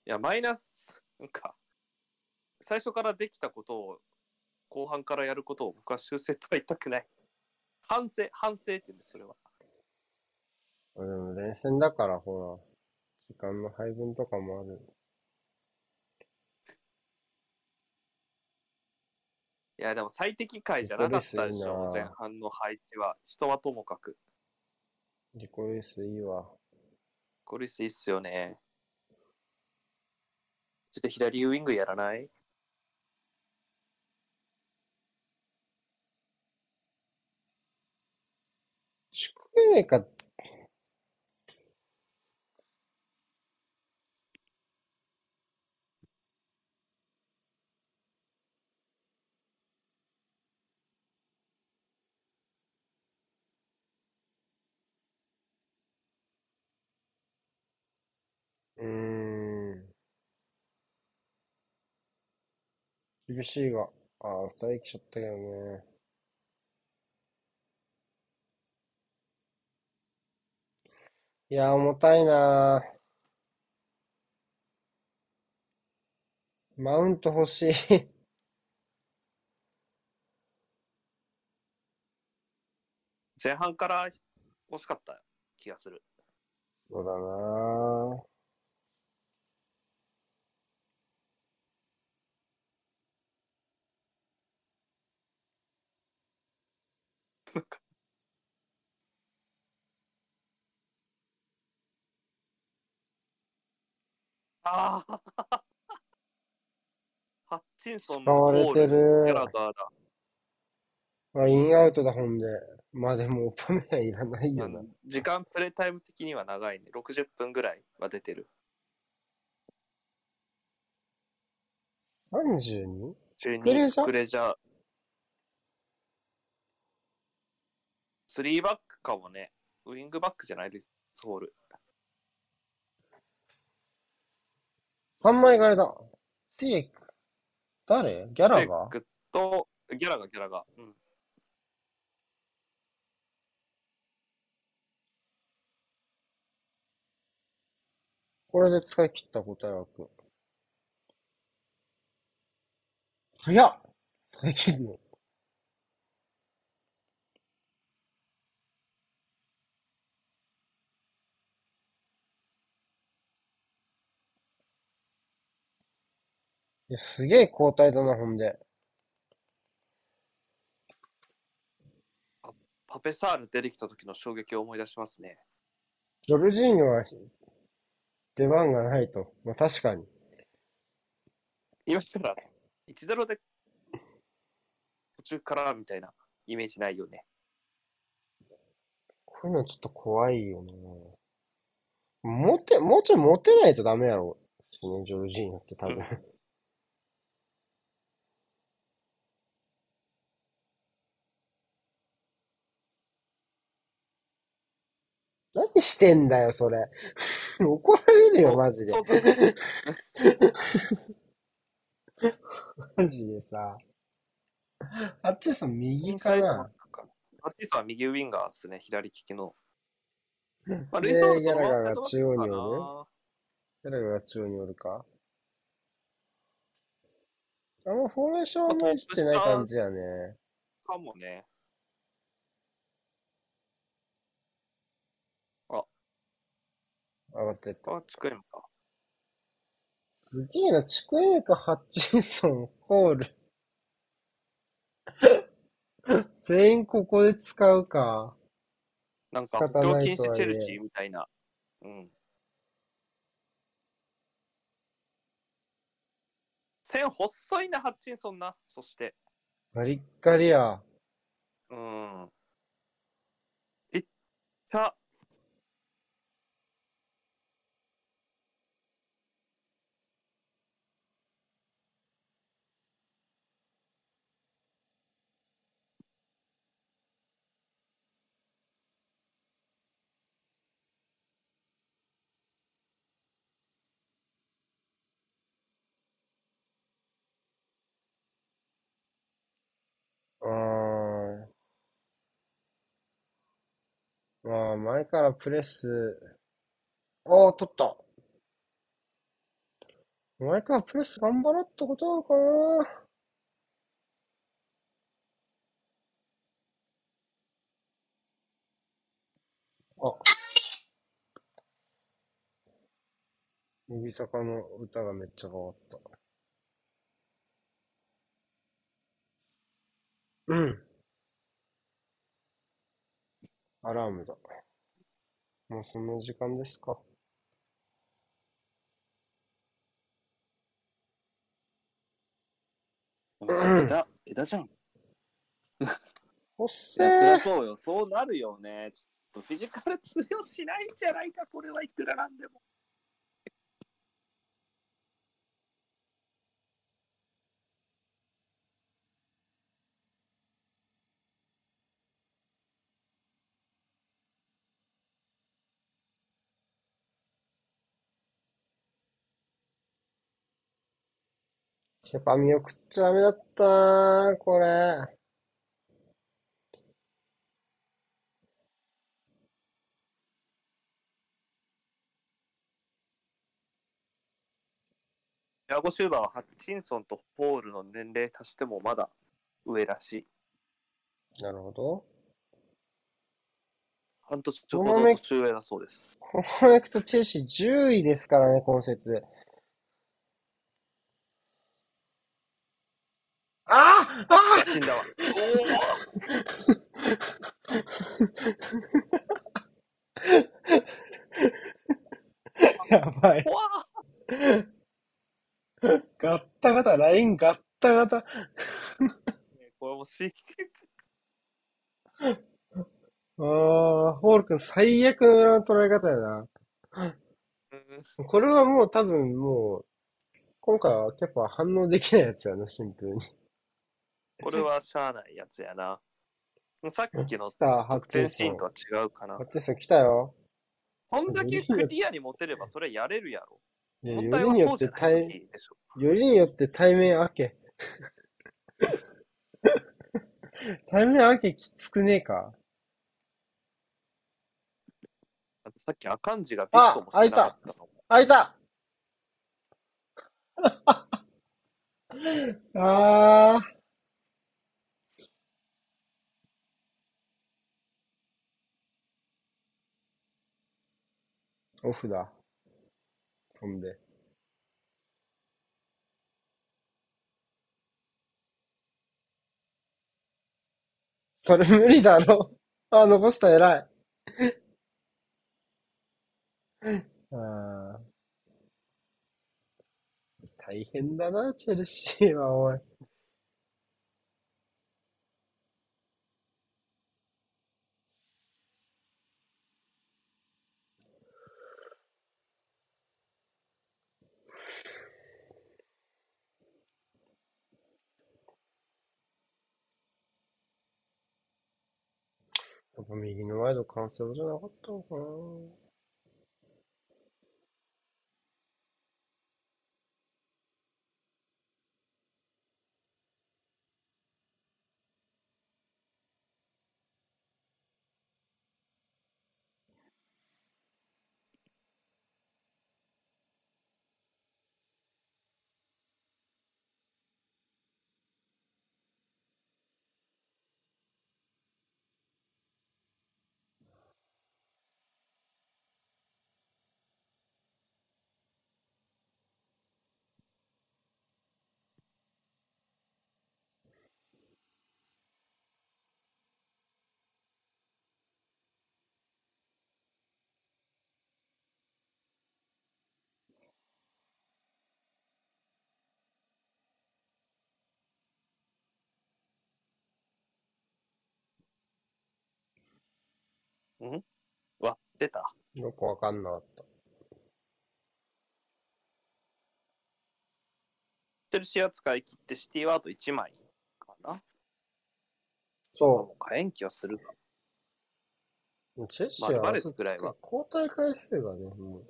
や、マイナス、なんか、最初からできたことを、後半からやることを僕は修正とは言いたくない。反省、反省って言うんです、それは。あでも、連戦だから、ほら、時間の配分とかもある。いや、でも最適解じゃなかったでしょ、前半の配置は。人はともかく。リコレースいいわ。これいいっすよね。ちょっと左ウィングやらない？宿命か、うーん。厳しいが、ああ、二人来ちゃったけどね。いや、重たいなマウント欲しい。前半から欲しかった気がする。そうだなあ あハッチンソン使われてホールギャるラ。ガーだ。あ、インアウトだ、ほんで。まあでも、オパメはいらないよな。時間プレイタイム的には長いね。60分ぐらいは出てる。32? 中にクレジャー？クレジャー。3バックかもね。ウィングバックじゃない？です、ホール。3枚替えだ。ティーク。誰？ギャラテがックと、ギャラがギャラが。うん。これで使い切った答え枠。早っ使い切るの。いや、すげえ交代だな、ほんで。パペサール出てきた時の衝撃を思い出しますね。ジョルジーニョは出番がないと。まあ確かに。今したら、1-0で途中からみたいなイメージないよね。こういうのちょっと怖いよな。持て、もうちょい持てないとダメやろ。ジョルジーニョって多分。何してんだよ、それ。怒られるよ、マジで マジでさ。あっちさん右かな？クかアーティストは右ウィンガーっすね、左利きの。まあ、でルイス・オルソンギャラガーが中央におる？イドバックか誰が中央におるか？あんまフォーメーションもいじってない感じやね。なかもね。上がってった。あ、近いのか。すげえな、チクエメかハッチンソン、ホール。全員ここで使うか。なんか、補強禁止チェルシーみたいな。うん。線細いな、ハッチンソンな。そして。ガリッガリや。うん。いった。まあ、前からプレス。ああ、取った。前からプレス頑張ろうってことなのかなあ。指坂の歌がめっちゃ変わった。うん。アラームだ。もうそんな時間ですか？枝、枝じゃん。おっいや、そりゃせー。そうよ。そうなるよね。ちょっとフィジカル通用しないんじゃないか、これはいくらなんでも。やっぱ見送っちゃダメだったなこれ。ヤゴシューバーはハッチンソンとホールの年齢足してもまだ上らしい。なるほど。半年ほど年上だそうです。このまま行くとチェルシー10位ですからね、今節。あああ死んだわ。やばい。ガッタガタ、ラインガッタガタ。これもし、ああ、ホール君最悪の裏の捉え方やな。うんこれはもう多分もう、今回はケパ反応できないやつやな、シンプルに。これはしゃあないやつやな。さっきの 得点シーンと。は違うかなハッ。チンソン来たよ。こんだけクリアに持てればそれやれるやろ。いや、問よりによって対。よりによって対面開け。対面開けきつくねえか。さっき赤ンジがビットもしてなかったの。開いたああ。オフだ。飛んで。それ無理だろ。あ、残した偉い。ああ。大変だな、チェルシーは、おい。やっぱ右の前の感想じゃなかったのかな。わ、出た。よくわかんなかった。チェルシーは使い切ってシティはあと1枚かな？そもう火炎気はするが。う。チェルシーは、まあバレスぐらいは交代回数がね、も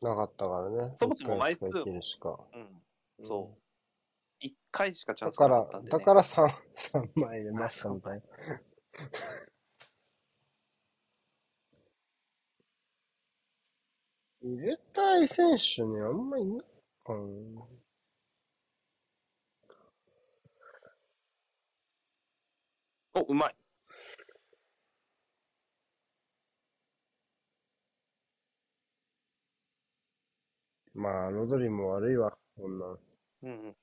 う、なかったからね。そもそも枚数しか。うん。そう。1回しかチャンスだからなかったん、で、ね。だから3、三枚出ましたみたいな。入れたい選手ね、あんまいないかな。お、うまい。まあ、ロドリも悪いわ、こんなん。うんうん。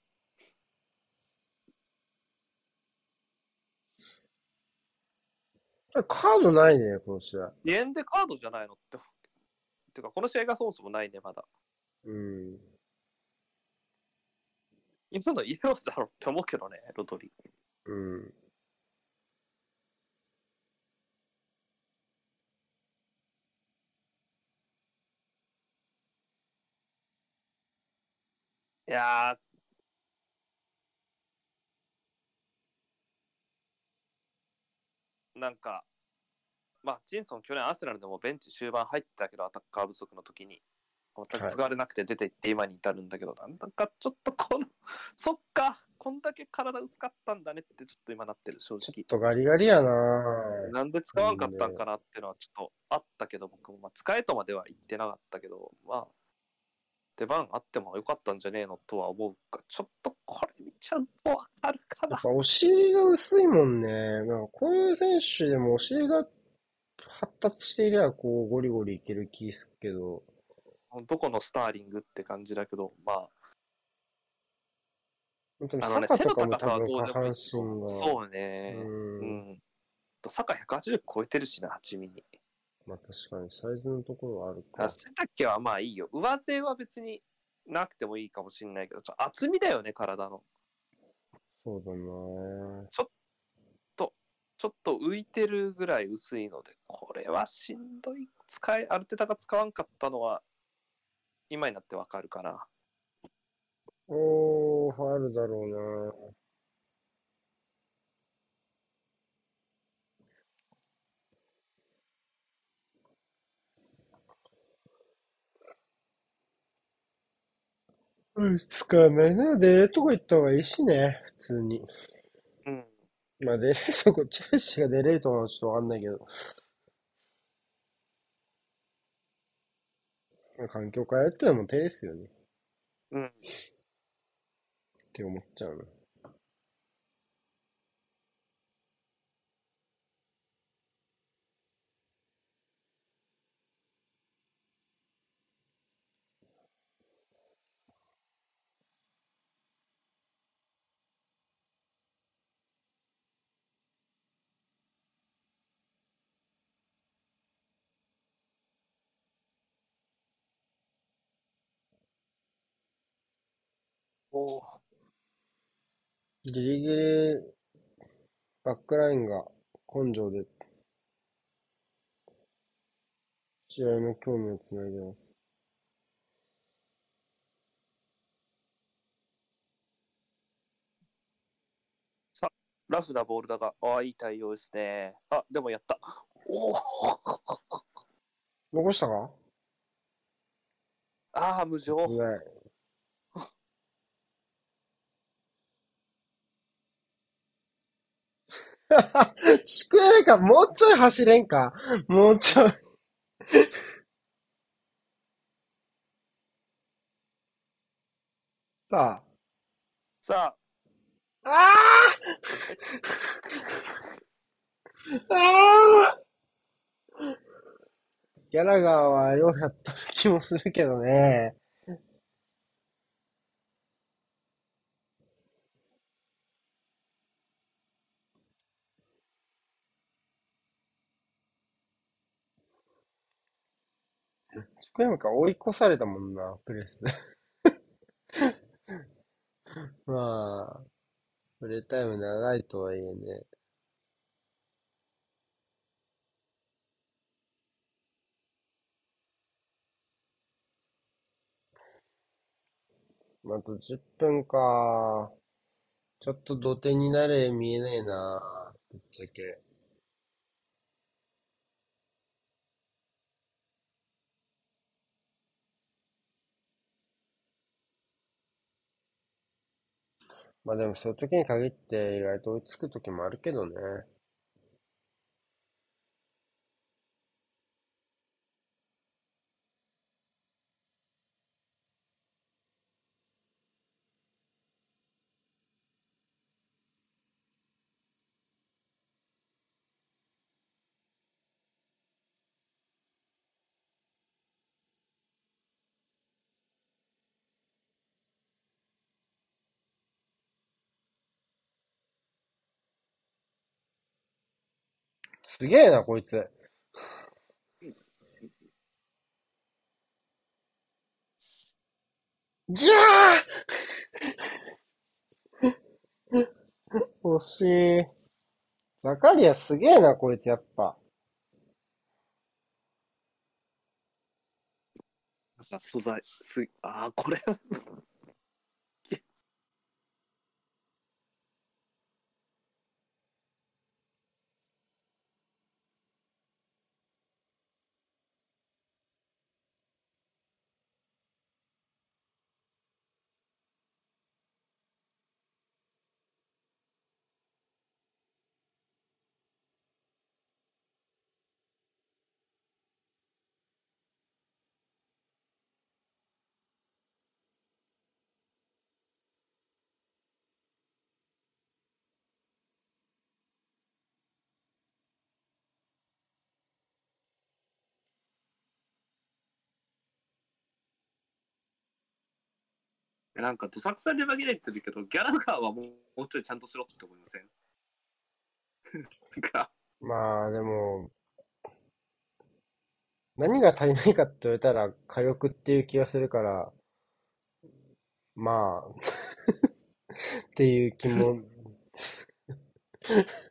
カードないね、この試合。リエンでカードじゃないのって。てか、この試合がそもそもないね、まだ。うん。今のイエローだろって思うけどね、ロドリ。うん。いやー、なんか、まあ、ジンソン、去年アーセナルでもベンチ終盤入ってたけど、アタッカー不足の時に。また使われなくて出ていって今に至るんだけど、なんだかちょっとこの、そっか、こんだけ体薄かったんだねってちょっと今なってる、正直。ちょっとガリガリやななんで使わんかったんかなっていうのはちょっとあったけど、僕も、まあ、使えとまでは言ってなかったけど、まあ、出番あってもよかったんじゃねえのとは思うか、ちょっとこれ見ちゃうとわかるかなやっ。ぱお尻が薄いもんね。なんかこういう選手でもお尻が発達していればこうゴリゴリいける気するけど、どこのスターリングって感じだけど、まあ、本当にあのね、坂背のとかも多高さはど分下半身が。どそうね。う。うんん。と坂180超えてるしな、8ミリ。まあ確かにサイズのところはあるかあ。背丈はまあいいよ。上背は別になくてもいいかもしれないけど、ちょ厚みだよね、体の。そうだなちょっちょっと浮いてるぐらい薄いので、これはしんどい。使い、アルテタが使わんかったのは、今になってわかるかな。おー、あるだろうなうん、使わないな。で、とこ行った方がいいしね、普通に。うん。まあ出れる とこ、チェルシーが出れるとこはちょっとわかんないけど。まあ環境変えるってのも手ですよね。うん。って思っちゃうな。おーギリギリ、バックラインが根性で、試合の興味をつないでます。ラフなボールだが、ああ、いい対応ですね。あ、でもやった。おお残したか？ああ、無情。うまい。シクエルか、もうちょい走れんか。もうちょい。ささあ。ああああギャラガーはようやっとる気もするけどね。シクエムか追い越されたもんな、プレス。まあ、プレータイム長いとはいえね。あと10分か。ちょっと土手になれ見えねえな。ぶっちゃけ。まあでもそういう時に限って意外と追いつく時もあるけどね。すげえな、こいつ。ぎゃー 惜しい。ザカリアすげえな、こいつやっぱ。あ、素材、す、ああ、これ。なんか、どさくさに紛れてるけど、ギャラガーはもうもうちょいちゃんとしろって思いません？なんか、まあでも、何が足りないかって言われたら火力っていう気がするから、まあ、っていう気も、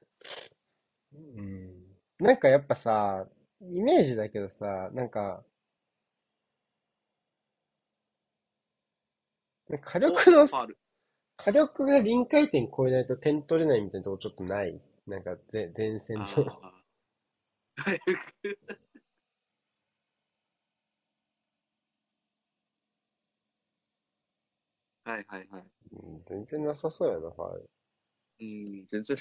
うん。なんかやっぱさ、イメージだけどさ、なんか、火力の。火力が臨界点超えないと点取れないみたいなとこちょっとないなんかぜ前線あと。ー はいはいはい。うん全然なさそうやな、ファール。うん、全然。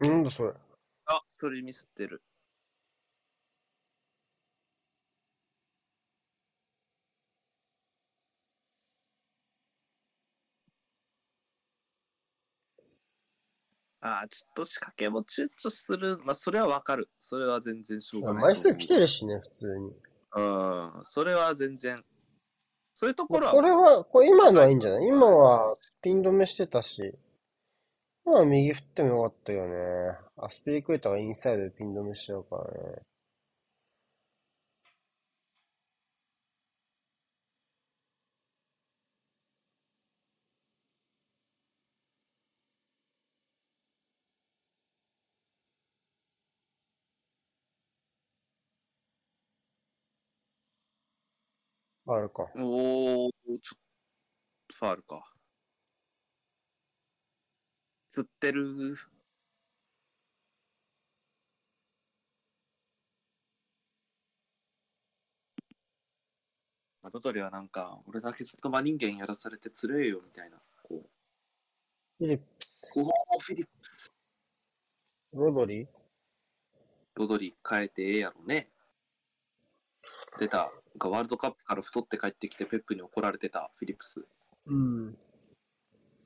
なんだそれ。あ、それミスってる。あーちょっと仕掛けも躊躇する。まあ、それはわかる。それは全然しょうがない。枚数来てるしね、普通に。うん、それは全然。そういうところは、これは、これ今のはいいんじゃない？今はピン止めしてたし、今は右振ってもよかったよね。アスピリクエタがインサイドでピン止めしちゃうからね。あるか。おー、ちょっと、ファールか。振ってる。跡取りはなんか、俺だけずっと真人間やらされてつれえよみたいな。こフィリップう、おー、フィリップス。ロドリ？ロドリ変えてええやろね。出た。なんかワールドカップから太って帰ってきてペップに怒られてたフィリップス。うん。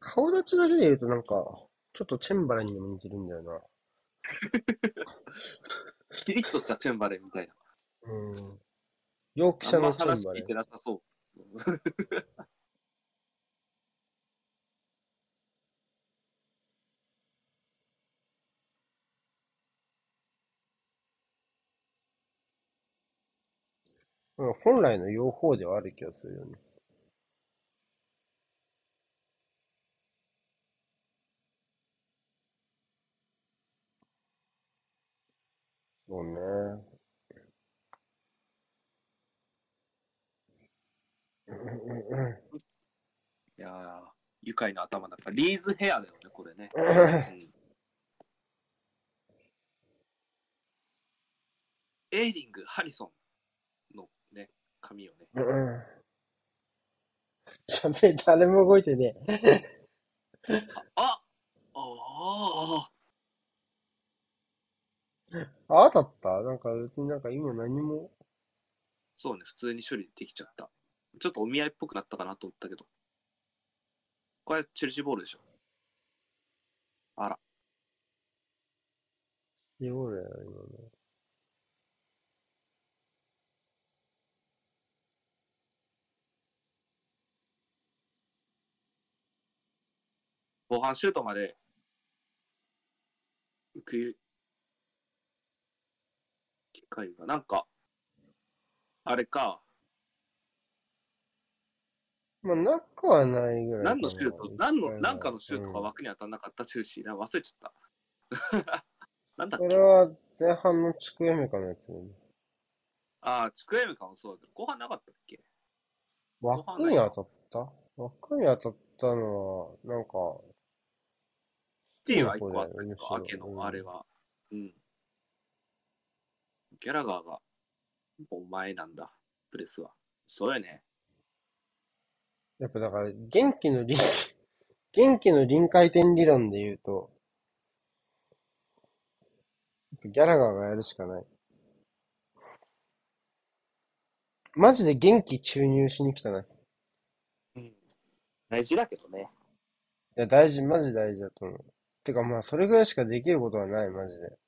顔立ちだけで言うとなんか、ちょっとチェンバレンにも似てるんだよな。キリッとしたチェンバレンみたいな。うん。ヨークシあんまャのチェンバレン話聞いて。なさそう。うん本来の用法ではある気がするよね。そうね。いやー、愉快な頭だから、リーズヘアだよね、これね。うんうんエイリング、ハリソンのね、髪をね。うんうん。しゃべ、誰も動いてねえ。ああああ、当たった？なんか別になんか今何も。そうね、普通に処理できちゃった。ちょっとお見合いっぽくなったかなと思ったけど。これ、チェルシーボールでしょ。あら。いや、俺、今ね。後半シュートまで行くが、なんか、あれか、まあ、なくはないぐらい。何のシュート、何の、何かのシュートがうん枠に当たんなかったチェルシーな、忘れちゃった。なんだっけ？これは前半の地区エメカのやつよね。ああ、チクエムかもそうだけど、後半なかったっけ？枠に当たった？枠に当たったのは、なんか、シティは1個あったけど、明けのあれは。うん。ギャラガーがお前なんだ、プレスは。そうやね。やっぱだから、元気の臨、元気の臨界点理論で言うと、ギャラガーがやるしかない。マジで元気注入しに来たな。いうん。大事だけどね。や、大事、マジ大事だと思う。てかまあ、それぐらいしかできることはない、マジで。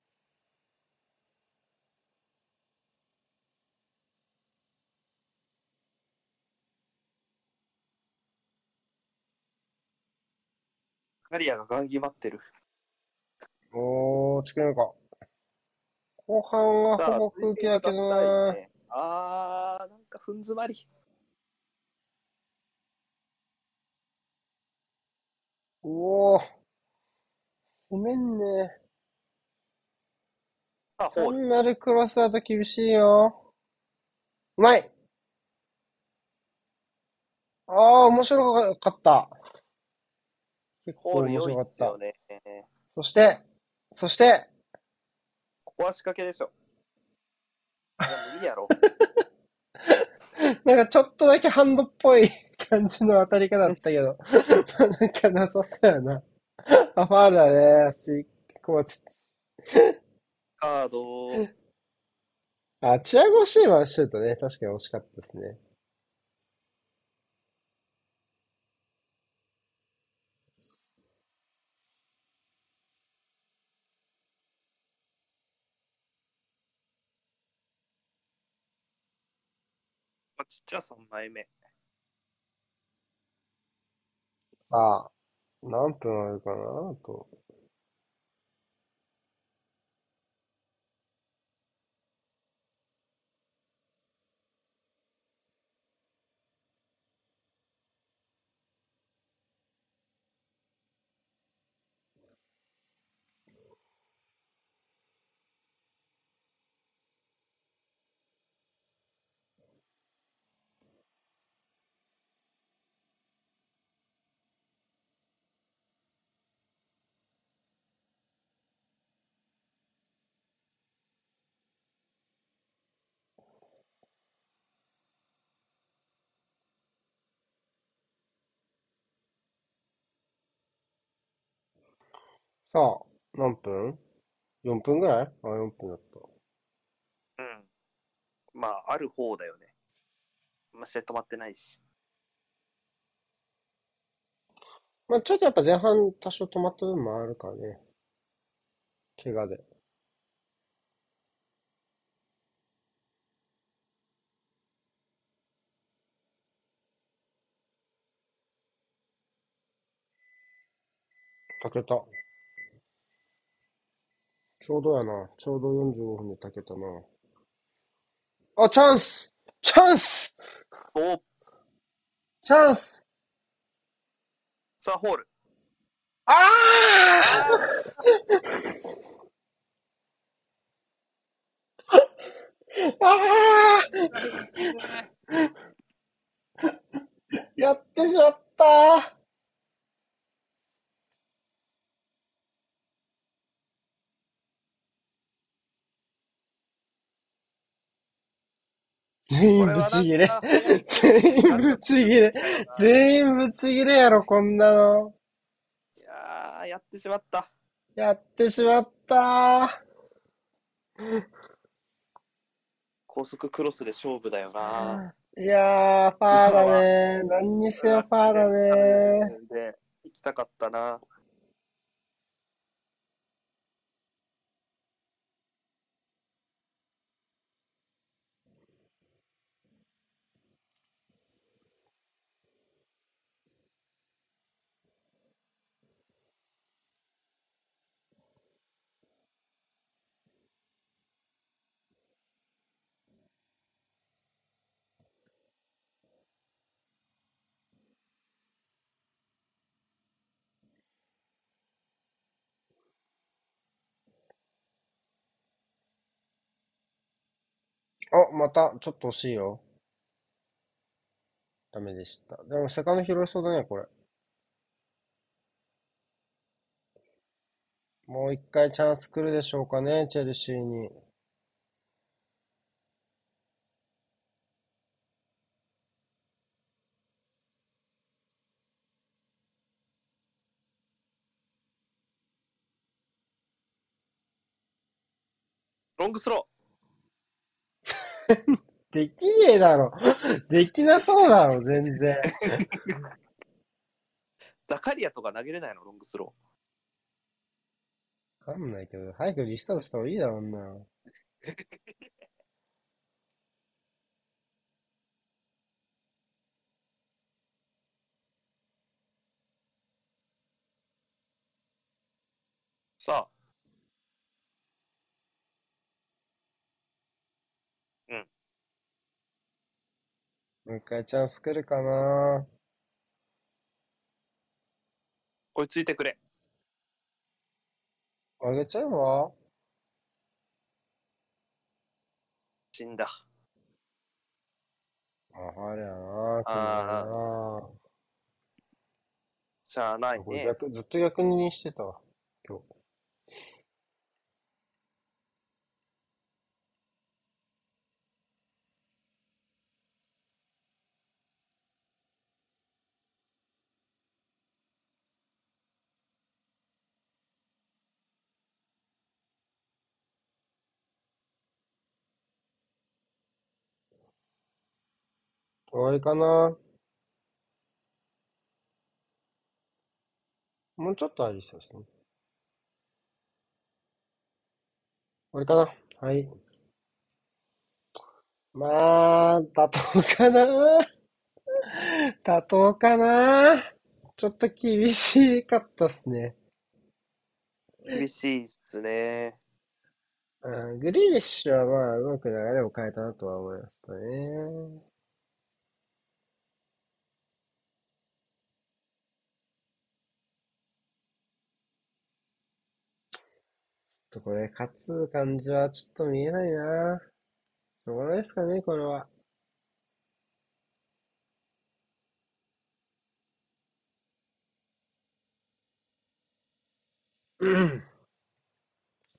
カリアがガン決まってる。おー、ちくめか。後半はほぼ空気だけどなねあー、なんかふん詰まり。おー。ごめんね。あ、ホール。単なるクロスだと厳しいよ。うまいああ、面白かった。結構面白かった。ね。そして、そして、ここは仕掛けでしょ。無理やろ。なんかちょっとだけハンドっぽい感じの当たり方だったけど、なんかなさそうやな。あ、ファールだね、足、コーチ。カード、あ、チアゴシーマンシュートね、確かに惜しかったですね。あちっちゃ3枚目。ああ、何分あるかな？あと。さあ、何分 ?4 分ぐらい？あ、4分だった。うん。まあ、ある方だよね。まあ、試合止まってないし。まあちょっとやっぱ前半多少止まった部分もあるからね。怪我で。炊けた。ちょうどやな。ちょうど45分で炊けたな。あ、チャンス！チャンス！お。チャンス！さあ、ホール。ああああやってしまった全員ブチギレ。全員ブチギレ。全員ブチギレやろ、こんなの。いやー、やってしまった。やってしまった高速クロスで勝負だよな。いやー、ファーだね。何にせよファーだね。で、行きたかったな。あ、また、ちょっと惜しいよ。ダメでした。でも、魚拾いそうだね、これ。もう一回チャンス来るでしょうかね、チェルシーに。ロングスロー。できねえだろ。できなそうだろ、全然。ー。ザカリアとか投げれないの、ロングスロわかんないけど、早くリスタートした方がいいだろうな。もう一回チャンス来るかな。追いついてくれ。あげちゃうわ。死んだ。あ、あれやな、あな。しゃあないね。ずっと逆にしてたわ、今日。終わりかなもうちょっとありそうですね。終わりかなはい。まあ、妥当かな 妥当かなちょっと厳しかったっすね。厳しいっすね。うん、グリーリッシュはまあ、うまく流れを変えたなとは思いましたね。ちょっとこれ、勝つ感じはちょっと見えないな。しょうがないですかね、これは。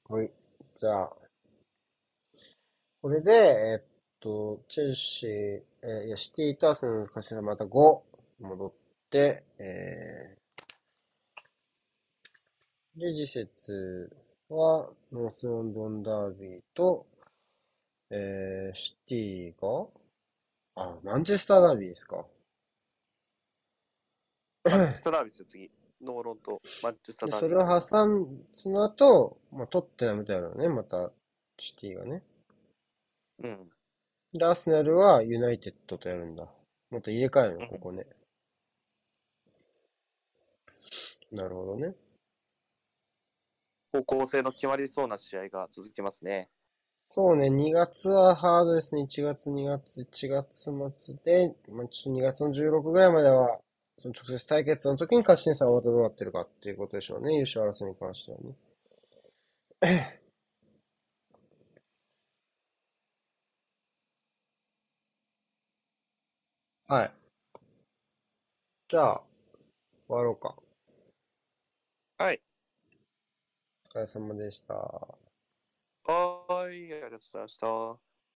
はい。じゃあ、これで、えっと、チェルシー、えーいや、シティとアーセナルの勝ちがまた5戻って、えー、で、次節は、ノースロンドンダービーと、えー、シティが、あ、マンチェスターダービーですか？マンチェスターダービーですよ、次。ノーロンとマンチェスターで、ダービー。それを挟ん、その後、まあ、トッテナムとやるのね、また、シティがね。うん。で、アーセナルはユナイテッドとやるんだ。また入れ替えるの、ここね。なるほどね。方向性の決まりそうな試合が続きますね。そうね、2月はハードですね。1月、2月、1月末で、まあ、ちょっと2月の16ぐらいまでは、その直接対決の時に勝ち点差がまたどうなってるかっていうことでしょうね。優勝争いに関してはね。はい。じゃあ、終わろうか。はい。疲れ様でした。はい、ありがとうございました。